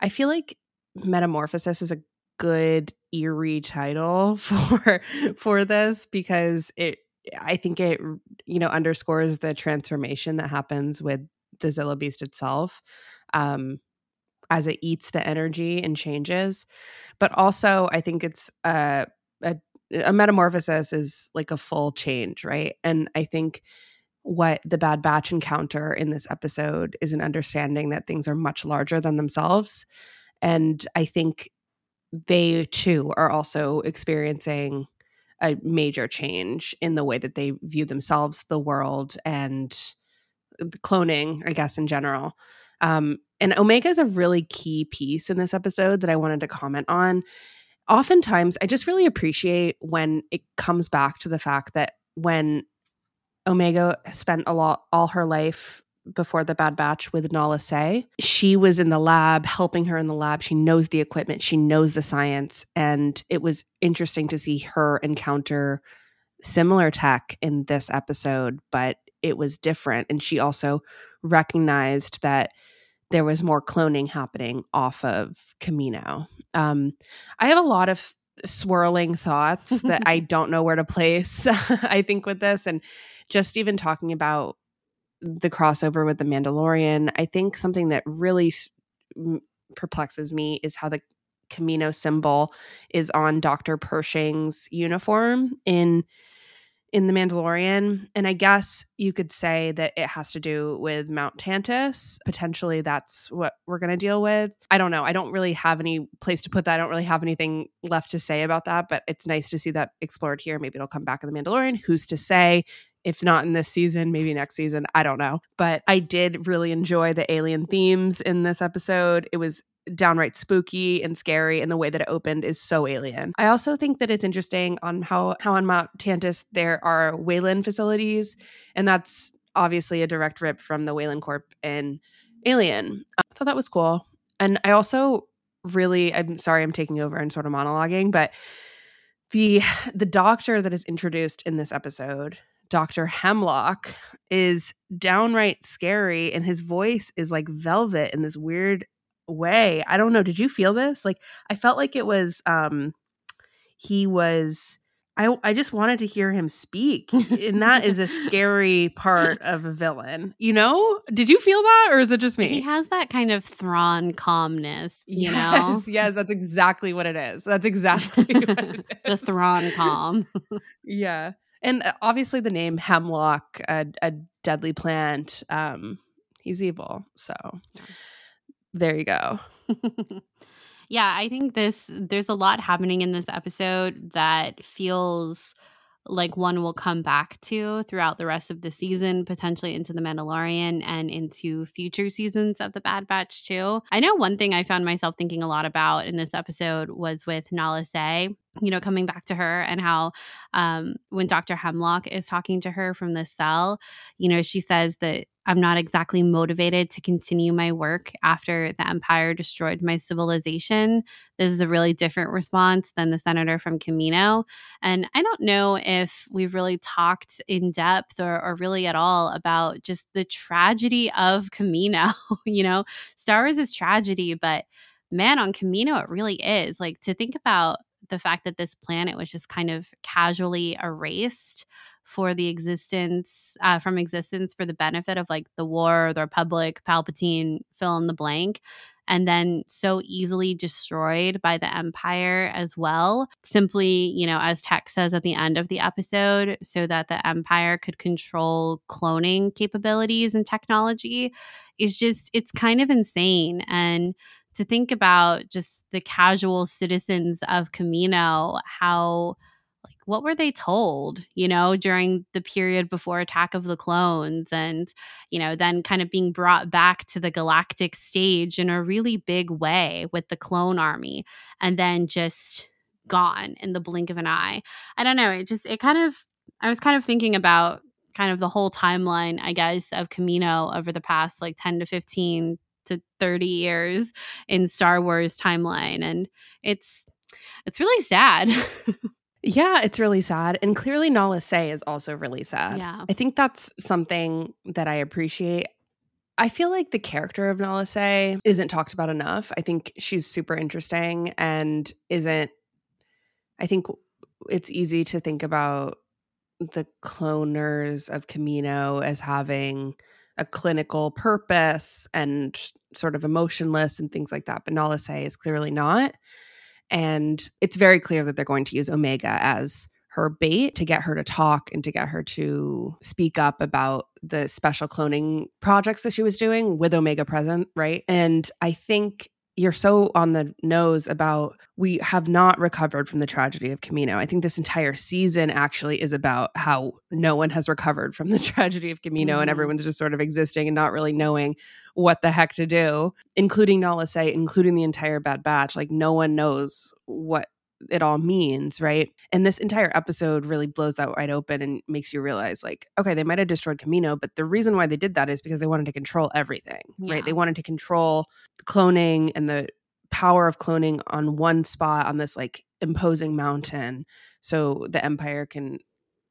I feel like metamorphosis is a good eerie title for for this because it I think it you know underscores the transformation that happens with the Zillo Beast itself um as it eats the energy and changes but also I think it's a a, a metamorphosis is like a full change right and I think what the Bad Batch encounter in this episode is an understanding that things are much larger than themselves and I think they too are also experiencing a major change in the way that they view themselves, the world, and uh, cloning, I guess, in general. Um, and Omega is a really key piece in this episode that I wanted to comment on. Oftentimes, I just really appreciate when it comes back to the fact that when Omega spent a lot all her life before the Bad Batch with Nala Se. She was in the lab, helping her in the lab. She knows the equipment, she knows the science. And it was interesting to see her encounter similar tech in this episode, but it was different. And she also recognized that there was more cloning happening off of Kamino. Um, I have a lot of swirling thoughts that I don't know where to place, I think, with this. And just even talking about the crossover with the Mandalorian, I think something that really s- m- perplexes me is how the Kamino symbol is on Dr. Pershing's uniform in in The Mandalorian. And I guess you could say that it has to do with Mount Tantiss. Potentially that's what we're going to deal with. I don't know. I don't really have any place to put that. I don't really have anything left to say about that, but it's nice to see that explored here. Maybe it'll come back in The Mandalorian. Who's to say? if not in this season, maybe next season. I don't know. But I did really enjoy the alien themes in this episode. It was downright spooky and scary and the way that it opened is so alien. I also think that it's interesting on how how on Mount Tantiss there are Wayland facilities and that's obviously a direct rip from the Weyland Corp in Alien. I thought that was cool. And I also really I'm sorry I'm taking over and sort of monologuing, but the the doctor that is introduced in this episode Dr. Hemlock is downright scary and his voice is like velvet in this weird way. I don't know. Did you feel this? Like I felt like it was um he was I I just wanted to hear him speak. and that is a scary part of a villain. You know? Did you feel that or is it just me? He has that kind of Thrawn calmness, you yes, know? Yes, that's exactly what it is. That's exactly the Thrawn calm. yeah. And uh, obviously the name Hemlock, a, a deadly plant, um he's evil. So yeah there you go. yeah, I think this there's a lot happening in this episode that feels like one will come back to throughout the rest of the season, potentially into The Mandalorian and into future seasons of The Bad Batch too. I know one thing I found myself thinking a lot about in this episode was with Nala Se, you know, coming back to her and how um, when Dr. Hemlock is talking to her from the cell, you know, she says that I'm not exactly motivated to continue my work after the empire destroyed my civilization. This is a really different response than the senator from Kamino. And I don't know if we've really talked in depth or, or really at all about just the tragedy of Kamino. you know, Star Wars is tragedy, but man, on Kamino, it really is. Like to think about the fact that this planet was just kind of casually erased for the existence uh, from existence for the benefit of like the war the republic palpatine fill in the blank and then so easily destroyed by the empire as well simply you know as tech says at the end of the episode so that the empire could control cloning capabilities and technology is just it's kind of insane and to think about just the casual citizens of Kamino how like what were they told, you know, during the period before Attack of the Clones and, you know, then kind of being brought back to the galactic stage in a really big way with the clone army and then just gone in the blink of an eye. I don't know. It just, it kind of, I was kind of thinking about kind of the whole timeline, I guess, of Kamino over the past like 10 to 15 to 30 years in Star Wars timeline. And it's, it's really sad. Yeah, it's really sad. And clearly Nala Se is also really sad. Yeah. I think that's something that I appreciate. I feel like the character of Nala Se isn't talked about enough. I think she's super interesting and isn't I think it's easy to think about the cloners of Kamino as having a clinical purpose and sort of emotionless and things like that. But Nala Se is clearly not. And it's very clear that they're going to use Omega as her bait to get her to talk and to get her to speak up about the special cloning projects that she was doing with Omega present, right? And I think you're so on the nose about we have not recovered from the tragedy of Kamino. I think this entire season actually is about how no one has recovered from the tragedy of Kamino mm-hmm. and everyone's just sort of existing and not really knowing what the heck to do, including Nala Se, including the entire Bad Batch. Like no one knows what it all means, right? And this entire episode really blows that wide open and makes you realize, like, okay, they might have destroyed Kamino, but the reason why they did that is because they wanted to control everything, yeah. right? They wanted to control cloning and the power of cloning on one spot on this like imposing mountain so the empire can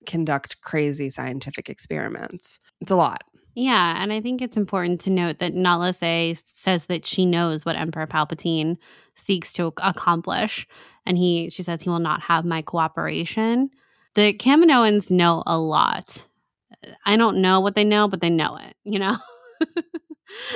conduct crazy scientific experiments. It's a lot. Yeah, and I think it's important to note that Nala Se says that she knows what Emperor Palpatine seeks to accomplish, and he she says he will not have my cooperation. The Kaminoans know a lot. I don't know what they know, but they know it, you know?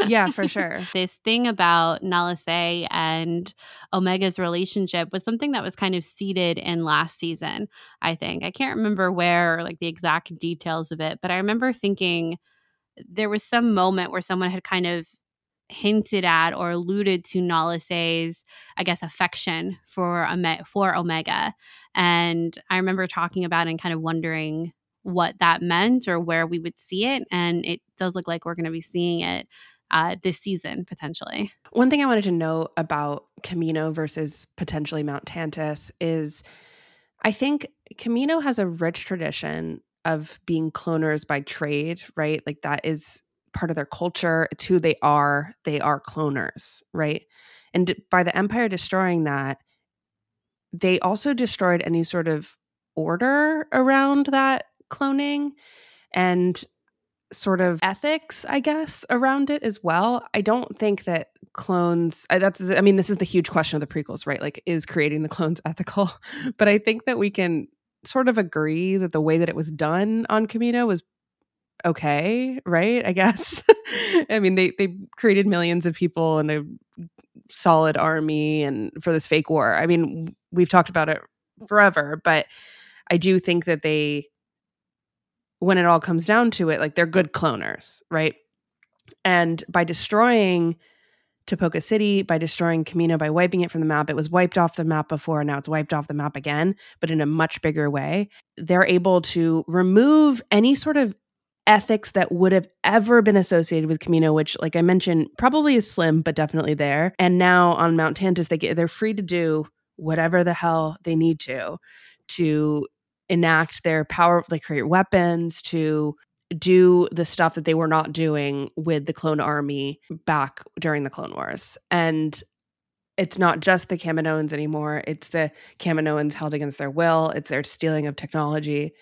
yeah, for sure. this thing about Nala Se and Omega's relationship was something that was kind of seeded in last season, I think. I can't remember where, like the exact details of it, but I remember thinking there was some moment where someone had kind of hinted at or alluded to Nala Se's, I guess, affection for for Omega. And I remember talking about and kind of wondering what that meant or where we would see it. And it does look like we're going to be seeing it uh, this season potentially. One thing I wanted to know about Kamino versus potentially Mount Tantiss is I think Kamino has a rich tradition of being cloners by trade, right? Like that is part of their culture. It's who they are. They are cloners, right? And by the Empire destroying that, they also destroyed any sort of order around that cloning and sort of ethics, I guess, around it as well. I don't think that clones that's I mean this is the huge question of the prequels, right? Like is creating the clones ethical? But I think that we can sort of agree that the way that it was done on Kamino was okay, right? I guess. I mean, they they created millions of people and a solid army and for this fake war. I mean, we've talked about it forever, but I do think that they when it all comes down to it, like they're good cloners, right? And by destroying Tipoca City, by destroying Kamino by wiping it from the map, it was wiped off the map before, and now it's wiped off the map again, but in a much bigger way. They're able to remove any sort of ethics that would have ever been associated with Kamino, which, like I mentioned, probably is slim, but definitely there. And now on Mount Tantiss, they get they're free to do whatever the hell they need to to enact their power, like create weapons, to do the stuff that they were not doing with the clone army back during the Clone Wars. And it's not just the Kaminoans anymore. It's the Kaminoans held against their will. It's their stealing of technology.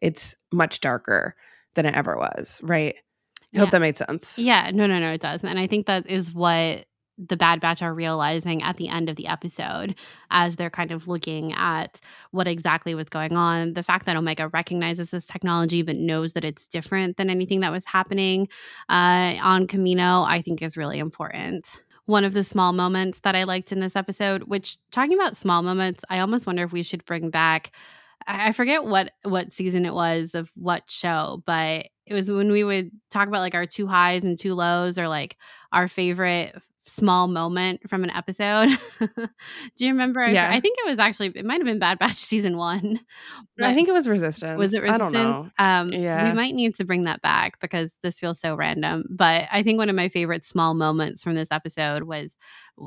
It's much darker than it ever was, right? I yeah. hope that made sense. Yeah, no, no, no, it does. And I think that is what the Bad Batch are realizing at the end of the episode as they're kind of looking at what exactly was going on. The fact that Omega recognizes this technology but knows that it's different than anything that was happening uh, on Kamino, I think is really important. One of the small moments that I liked in this episode, which talking about small moments, I almost wonder if we should bring back. I forget what what season it was of what show, but it was when we would talk about like our two highs and two lows or like our favorite small moment from an episode. Do you remember? Yeah. I think it was actually it might have been Bad Batch season one. I think it was Resistance. Was it Resistance? I don't know. Um, yeah. We might need to bring that back because this feels so random. But I think one of my favorite small moments from this episode was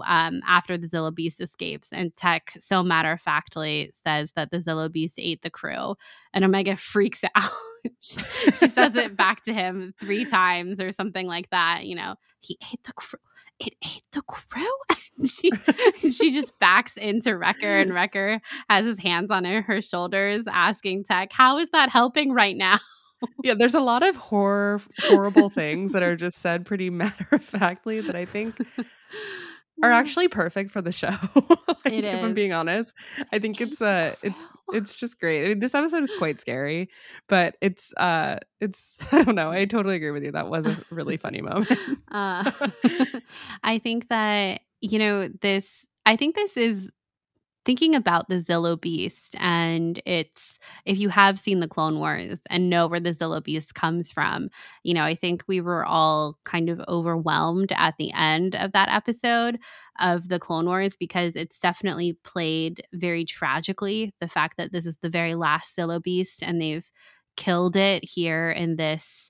um, after the Zillo Beast escapes, and Tech so matter of factly says that the Zillo Beast ate the crew, and Omega freaks out. she, she says it back to him three times or something like that. You know, he ate the crew it ate the crew. she she just backs into Wrecker, and Wrecker has his hands on her, her shoulders, asking Tech, "How is that helping right now?" yeah, there's a lot of horror, horrible things that are just said pretty matter of factly that I think are actually perfect for the show. like, it is. If I'm being honest, I think it's uh, it's it's just great. I mean, this episode is quite scary, but it's uh, it's I don't know. I totally agree with you. That was a really funny moment. uh, I think that you know this. I think this is thinking about the Zillo Beast, and it's if you have seen the Clone Wars and know where the Zillo Beast comes from, you know, I think we were all kind of overwhelmed at the end of that episode of the Clone Wars because it's definitely played very tragically. The fact that this is the very last Zillo Beast and they've killed it here in this,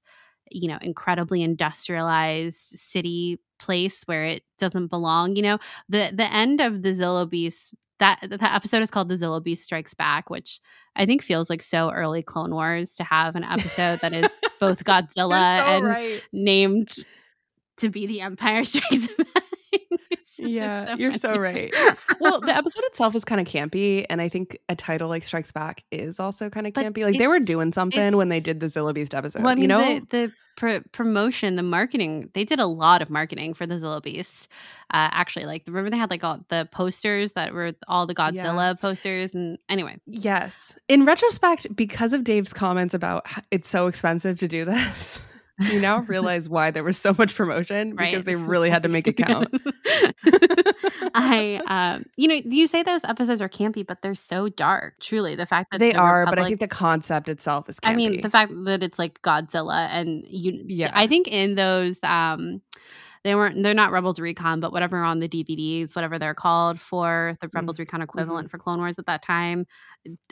you know, incredibly industrialized city place where it doesn't belong. You know, the the end of the Zillo Beast that the episode is called The Zillo Beast Strikes Back, which I think feels like so early Clone Wars to have an episode that is both Godzilla so and right. named to be The Empire Strikes Back. yeah, so you're so right. well, the episode itself is kind of campy, and I think a title like Strikes Back is also kind of campy. Like they were doing something when they did the Zillo Beast episode. Well, I mean, you know, the, the pr- promotion, the marketing, they did a lot of marketing for the Zillo Beast. Uh, actually, like remember they had like all the posters that were all the Godzilla yeah. posters, and anyway. Yes, in retrospect, because of Dave's comments about it's so expensive to do this. You now realize why there was so much promotion Right. because they really had to make it count. I, um, you know, you say those episodes are campy, but they're so dark. Truly, the fact that they the are, but I think the concept itself is. Campy. I mean, the fact that it's like Godzilla and you Yeah. I think in those um they weren't they're not Rebels Recon, but whatever on the DVDs, whatever they're called for the Rebels Mm, Recon mm-hmm. equivalent for Clone Wars at that time.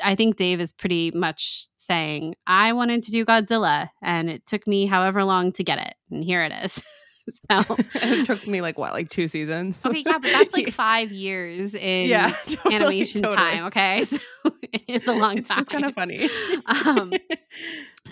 I think Dave is pretty much saying, I wanted to do Godzilla and it took me however long to get it. And here it is. so it took me like what, like two seasons? Okay, yeah, but that's like five years in yeah, totally, animation totally. time. Okay, so it is a long It's time. just kind of funny. Um,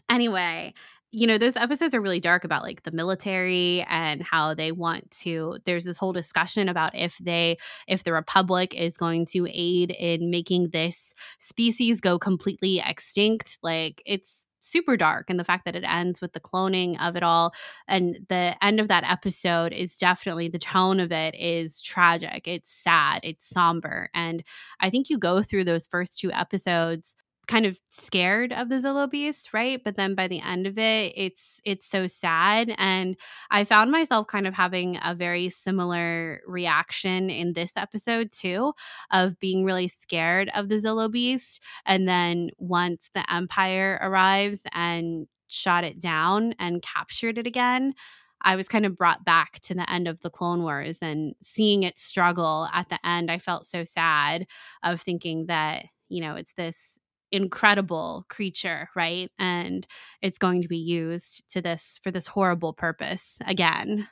anyway, you know, those episodes are really dark about like the military and how they want to. There's this whole discussion about if they, if the Republic is going to aid in making this species go completely extinct. Like it's super dark. And the fact that it ends with the cloning of it all. And the end of that episode is definitely the tone of it is tragic. It's sad. It's somber. And I think you go through those first two episodes kind of scared of the Zillo Beast, right? But then by the end of it, it's it's so sad, and I found myself kind of having a very similar reaction in this episode too, of being really scared of the Zillo Beast, and then once the Empire arrives and shot it down and captured it again. I was kind of brought back to the end of the Clone Wars and seeing it struggle at the end. I felt so sad of thinking that, you know, it's this incredible creature, right? And it's going to be used to this for this horrible purpose again.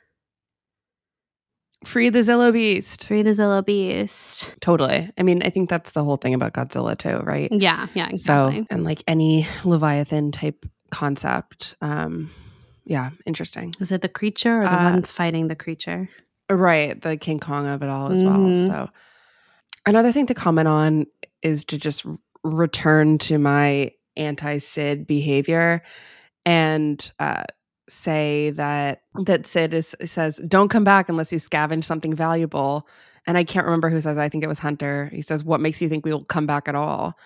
Free the Zillo Beast. Free the Zillo Beast. Totally. I mean, I think that's the whole thing about Godzilla too, right? Yeah, yeah, exactly. So, and like any Leviathan type concept, um, yeah, interesting. Is it the creature or the Uh, ones fighting the creature? Right, the King Kong of it all as Mhm. well. So, another thing to comment on is to just r- return to my anti Cid behavior and uh, say that that Cid is says, "Don't come back unless you scavenge something valuable." And I can't remember who says. I think it was Hunter. He says, "What makes you think we will come back at all?"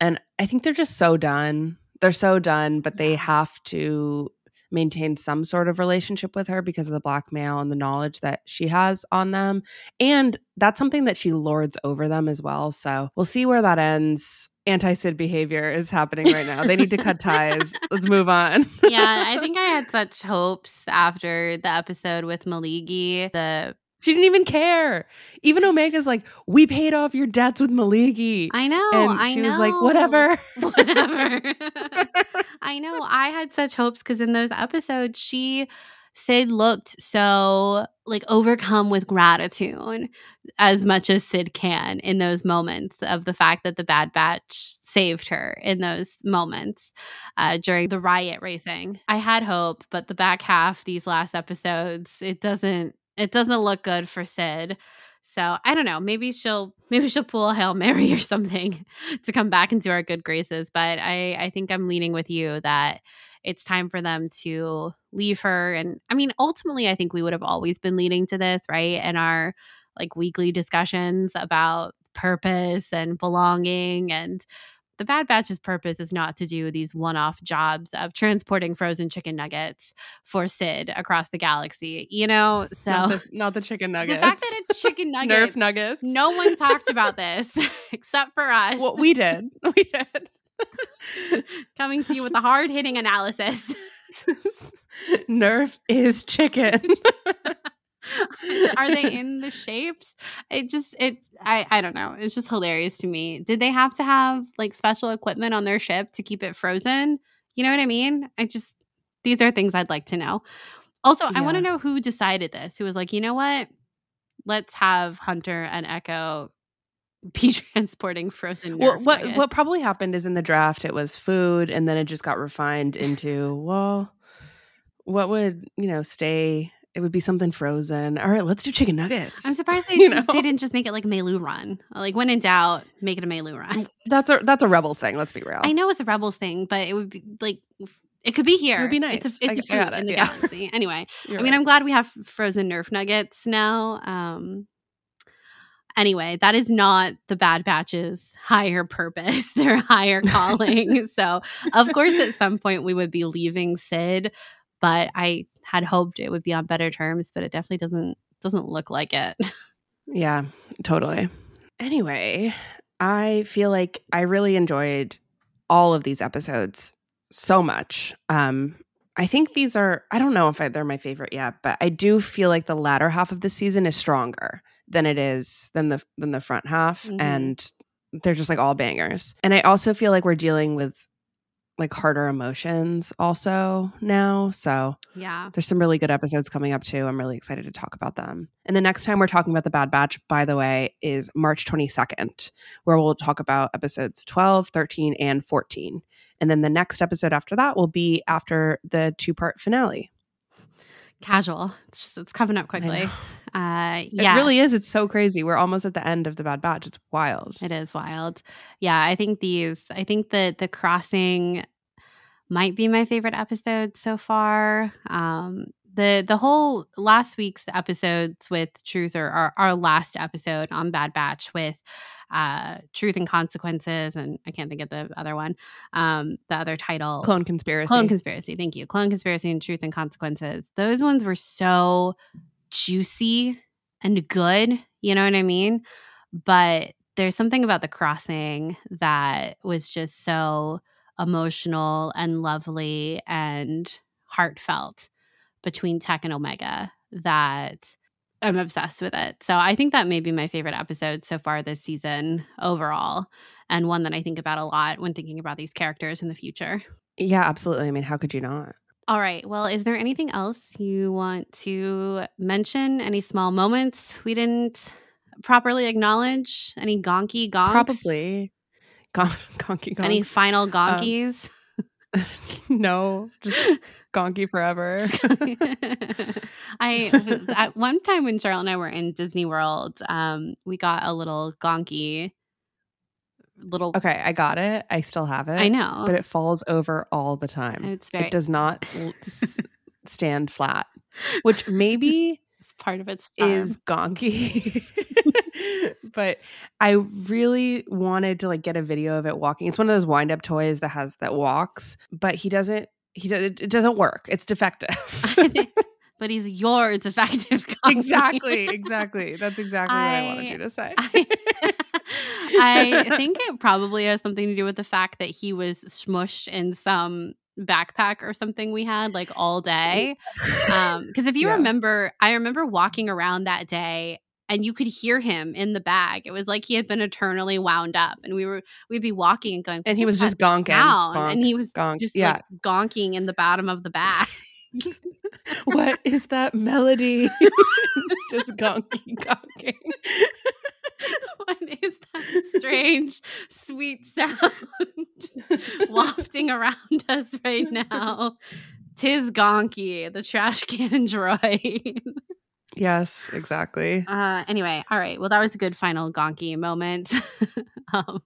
And I think they're just so done. They're so done, but they have to maintain some sort of relationship with her because of the blackmail and the knowledge that she has on them. And that's something that she lords over them as well. So we'll see where that ends. Anti Cid behavior is happening right now. They need to cut ties. Let's move on. yeah, I think I had such hopes after the episode with Maligi. The she didn't even care. Even Omega's like, we paid off your debts with Maligi. I know, and I she know. was like, whatever. whatever. I know. I had such hopes because in those episodes, she Cid looked so like overcome with gratitude as much as Cid can in those moments of the fact that the Bad Batch saved her in those moments uh, during the riot racing. I had hope, but the back half, these last episodes, it doesn't it doesn't look good for Cid. So I don't know. Maybe she'll maybe she'll pull a hail mary or something to come back into our good graces. But I I think I'm leaning with you that it's time for them to leave her. And I mean, ultimately, I think we would have always been leading to this, right? In our like weekly discussions about purpose and belonging and the Bad Batch's purpose is not to do these one off jobs of transporting frozen chicken nuggets for Cid across the galaxy, you know? So not, the, not the chicken nuggets. the fact that it's chicken nuggets. Nerf nuggets. No one talked about this except for us. Well, we did. We did. Coming to you with a hard hitting analysis. Nerf is chicken. Are they in the shapes? It just it I I don't know. It's just hilarious to me. Did they have to have like special equipment on their ship to keep it frozen? You know what I mean? I just these are things I'd like to know. Also, I want to know who decided this. Who was like, you know what? Let's have Hunter and Echo be transporting frozen. well, what nuggets. what probably happened is in the draft it was food, and then it just got refined into well, what would you know stay? It would be something frozen. All right, let's do chicken nuggets. I'm surprised they, You just- know? they didn't just make it like Meiloorun. Like when in doubt, make it a Meiloorun. That's a that's a rebels thing. Let's be real. I know it's a Rebels thing, but it would be like it could be here. It would be It's nice. a, it's I- a fruit it, in the yeah. galaxy. Anyway, You're I mean, right. I'm glad we have frozen Nerf nuggets now. Um, anyway, that is not the Bad Batch's higher purpose, their higher calling. so, of course, at some point we would be leaving Cid. but I had hoped it would be on better terms, but it definitely doesn't doesn't look like it. Yeah, totally. Anyway, I feel like I really enjoyed all of these episodes so much. Um, I think these are, I don't know if I, they're my favorite yet, but I do feel like the latter half of the season is stronger than it is than the than the front half Mhm. and they're just like all bangers. And I also feel like we're dealing with like harder emotions also now. So yeah. there's some really good episodes coming up too. I'm really excited to talk about them. And the next time we're talking about the Bad Batch, by the way, is March 22nd, where we'll talk about episodes 12, 13, and 14. And then the next episode after that will be after the two part finale. Casual. It's, just, it's coming up quickly. Uh yeah. It really is. It's so crazy. We're almost at the end of the Bad Batch. It's wild. It is wild. Yeah, I think these I think that the crossing might be my favorite episode so far. Um the the whole last week's episodes with Truth or our, our last episode on Bad Batch with uh Truth and Consequences and I can't think of the other one. Um the other title Clone conspiracy. Clone Conspiracy. Thank you. Clone Conspiracy and Truth and Consequences. Those ones were so juicy and good. You know what I mean? But there's something about the crossing that was just so emotional and lovely and heartfelt between Tech and Omega that I'm obsessed with it. So I think that may be my favorite episode so far this season overall, and one that I think about a lot when thinking about these characters in the future. yeah, absolutely. I mean, how could you not? All right. Well, is there anything else you want to mention? Any small moments we didn't properly acknowledge? Any gonky gonks? Probably. Gon- gonky gonk. Any final gonkies? no, just gonky forever. I at one time when Charlotte and I were in Disney World, um, we got a little gonky little okay, I got it. I still have it. I know. But it falls over all the time. it's very It does not s- stand flat, which maybe it's part of its charm. is gonky. but I really wanted to like get a video of it walking. It's one of those wind up toys that has that walks, but he doesn't. He does. It doesn't work. It's defective. But he's your defective gonky. exactly. Exactly. That's exactly what I wanted you to say. I, I think it probably has something to do with the fact that he was smushed in some backpack or something we had like all day. Um, because if you Yeah. remember, I remember walking around that day and you could hear him in the bag. It was like he had been eternally wound up, and we were we'd be walking and going, and he was just gonking. sound?" Gonk, and he was gonk. just yeah. like gonking in the bottom of the bag. What is that melody? it's just gonky gonking. what is that strange, sweet sound wafting around us right now? Tis Gonky, the trash can droid. yes, exactly. Uh, anyway, all right. Well, that was a good final Gonky moment. um,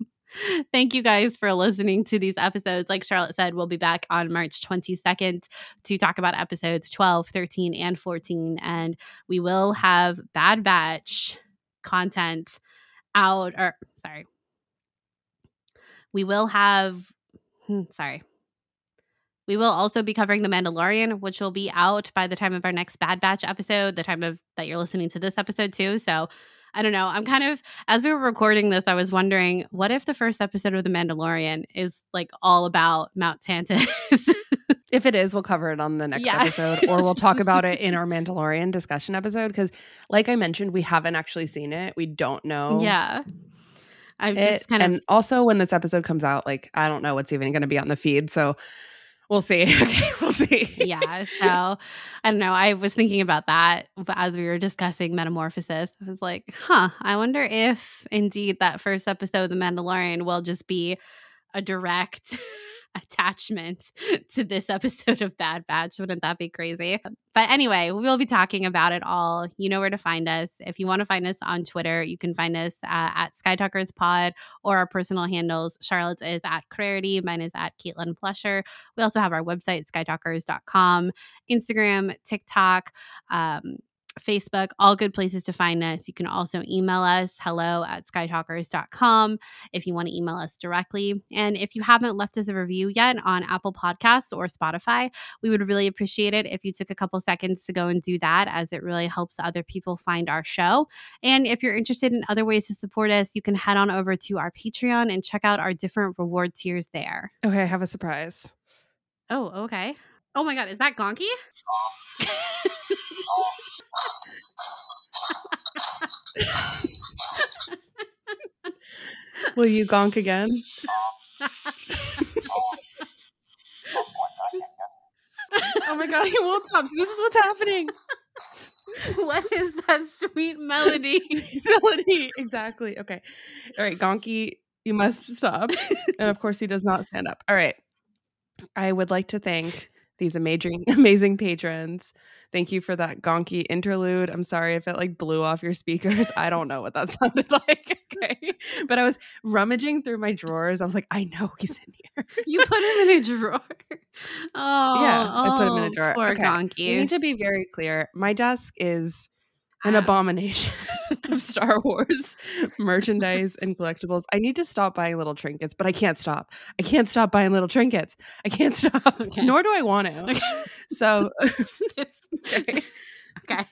thank you guys for listening to these episodes. Like Charlotte said, we'll be back on March 22nd to talk about episodes 12, 13, and 14. And we will have Bad Batch content out, or sorry. We will have, hmm, sorry. We will also be covering The Mandalorian, which will be out by the time of our next Bad Batch episode, the time of that you're listening to this episode too. So I don't know. I'm kind of as we were recording this, I was wondering, what if the first episode of The Mandalorian is like all about Mount Tantiss? If it is, we'll cover it on the next Yeah. episode, or we'll talk about it in our Mandalorian discussion episode. Because, like I mentioned, we haven't actually seen it. We don't know. yeah. I'm It, just kind of. and also, when this episode comes out, like I don't know what's even going to be on the feed, so we'll see. okay, we'll see. yeah. So I don't know. I was thinking about that as we were discussing Metamorphosis. I was like, huh, I wonder if indeed that first episode of The Mandalorian will just be a direct attachment to this episode of Bad Batch. Wouldn't that be crazy? But anyway, we will be talking about it all. You know where to find us. If you want to find us on Twitter, you can find us uh, at Skytalkers Pod or our personal handles. Charlotte's is at Clarity. Mine is at Caitlin Plusher. We also have our website, skytalkers.com, Instagram, TikTok, um, Facebook, all good places to find us. You can also email us hello at skytalkers.com if you want to email us directly. And if you haven't left us a review yet on Apple Podcasts or Spotify, we would really appreciate it if you took a couple seconds to go and do that, as it really helps other people find our show. And if you're interested in other ways to support us, you can head on over to our Patreon and check out our different reward tiers there. Okay, I have a surprise. Oh, okay. Oh my God, is that Gonky? Will you gonk again? oh my god, he won't stop. So this is what's happening. what is that sweet melody? melody. Exactly. Okay. All right, Gonky, you must stop. and of course he does not stand up. All right. I would like to thank these amazing amazing patrons. Thank you for that gonky interlude. I'm sorry if it like blew off your speakers. I don't know what that sounded like. Okay. But I was rummaging through my drawers. I was like, I know he's in here. you put him in a drawer. Oh, yeah, I put him in a oh, drawer. Poor Okay. Gonky. Need to be very clear. My desk is an abomination of Star Wars merchandise and collectibles. I need to stop buying little trinkets, but I can't stop. I can't stop buying little trinkets. I can't stop. Okay. Nor do I want to. Okay. So, okay. Okay.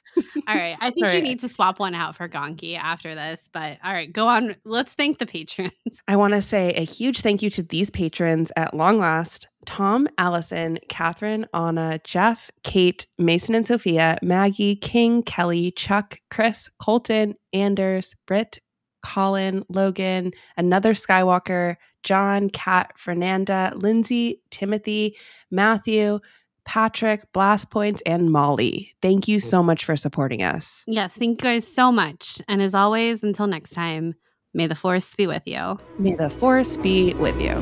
All right. I think All you right. need to swap one out for Gonky after this. But all right, go on. Let's thank the patrons. I want to say a huge thank you to these patrons at long last Tom, Allison, Catherine, Anna, Jeff, Kate, Mason and Sophia, Maggie, King, Kelly, Chuck, Chris, Colton, Anders, Britt, Colin, Logan, another Skywalker, John, Kat, Fernanda, Lindsay, Timothy, Matthew, Patrick, Blast Points, and Molly. Thank you so much for supporting us. Yes. Thank you guys so much. And as always, until next time, may the force be with you. May the force be with you.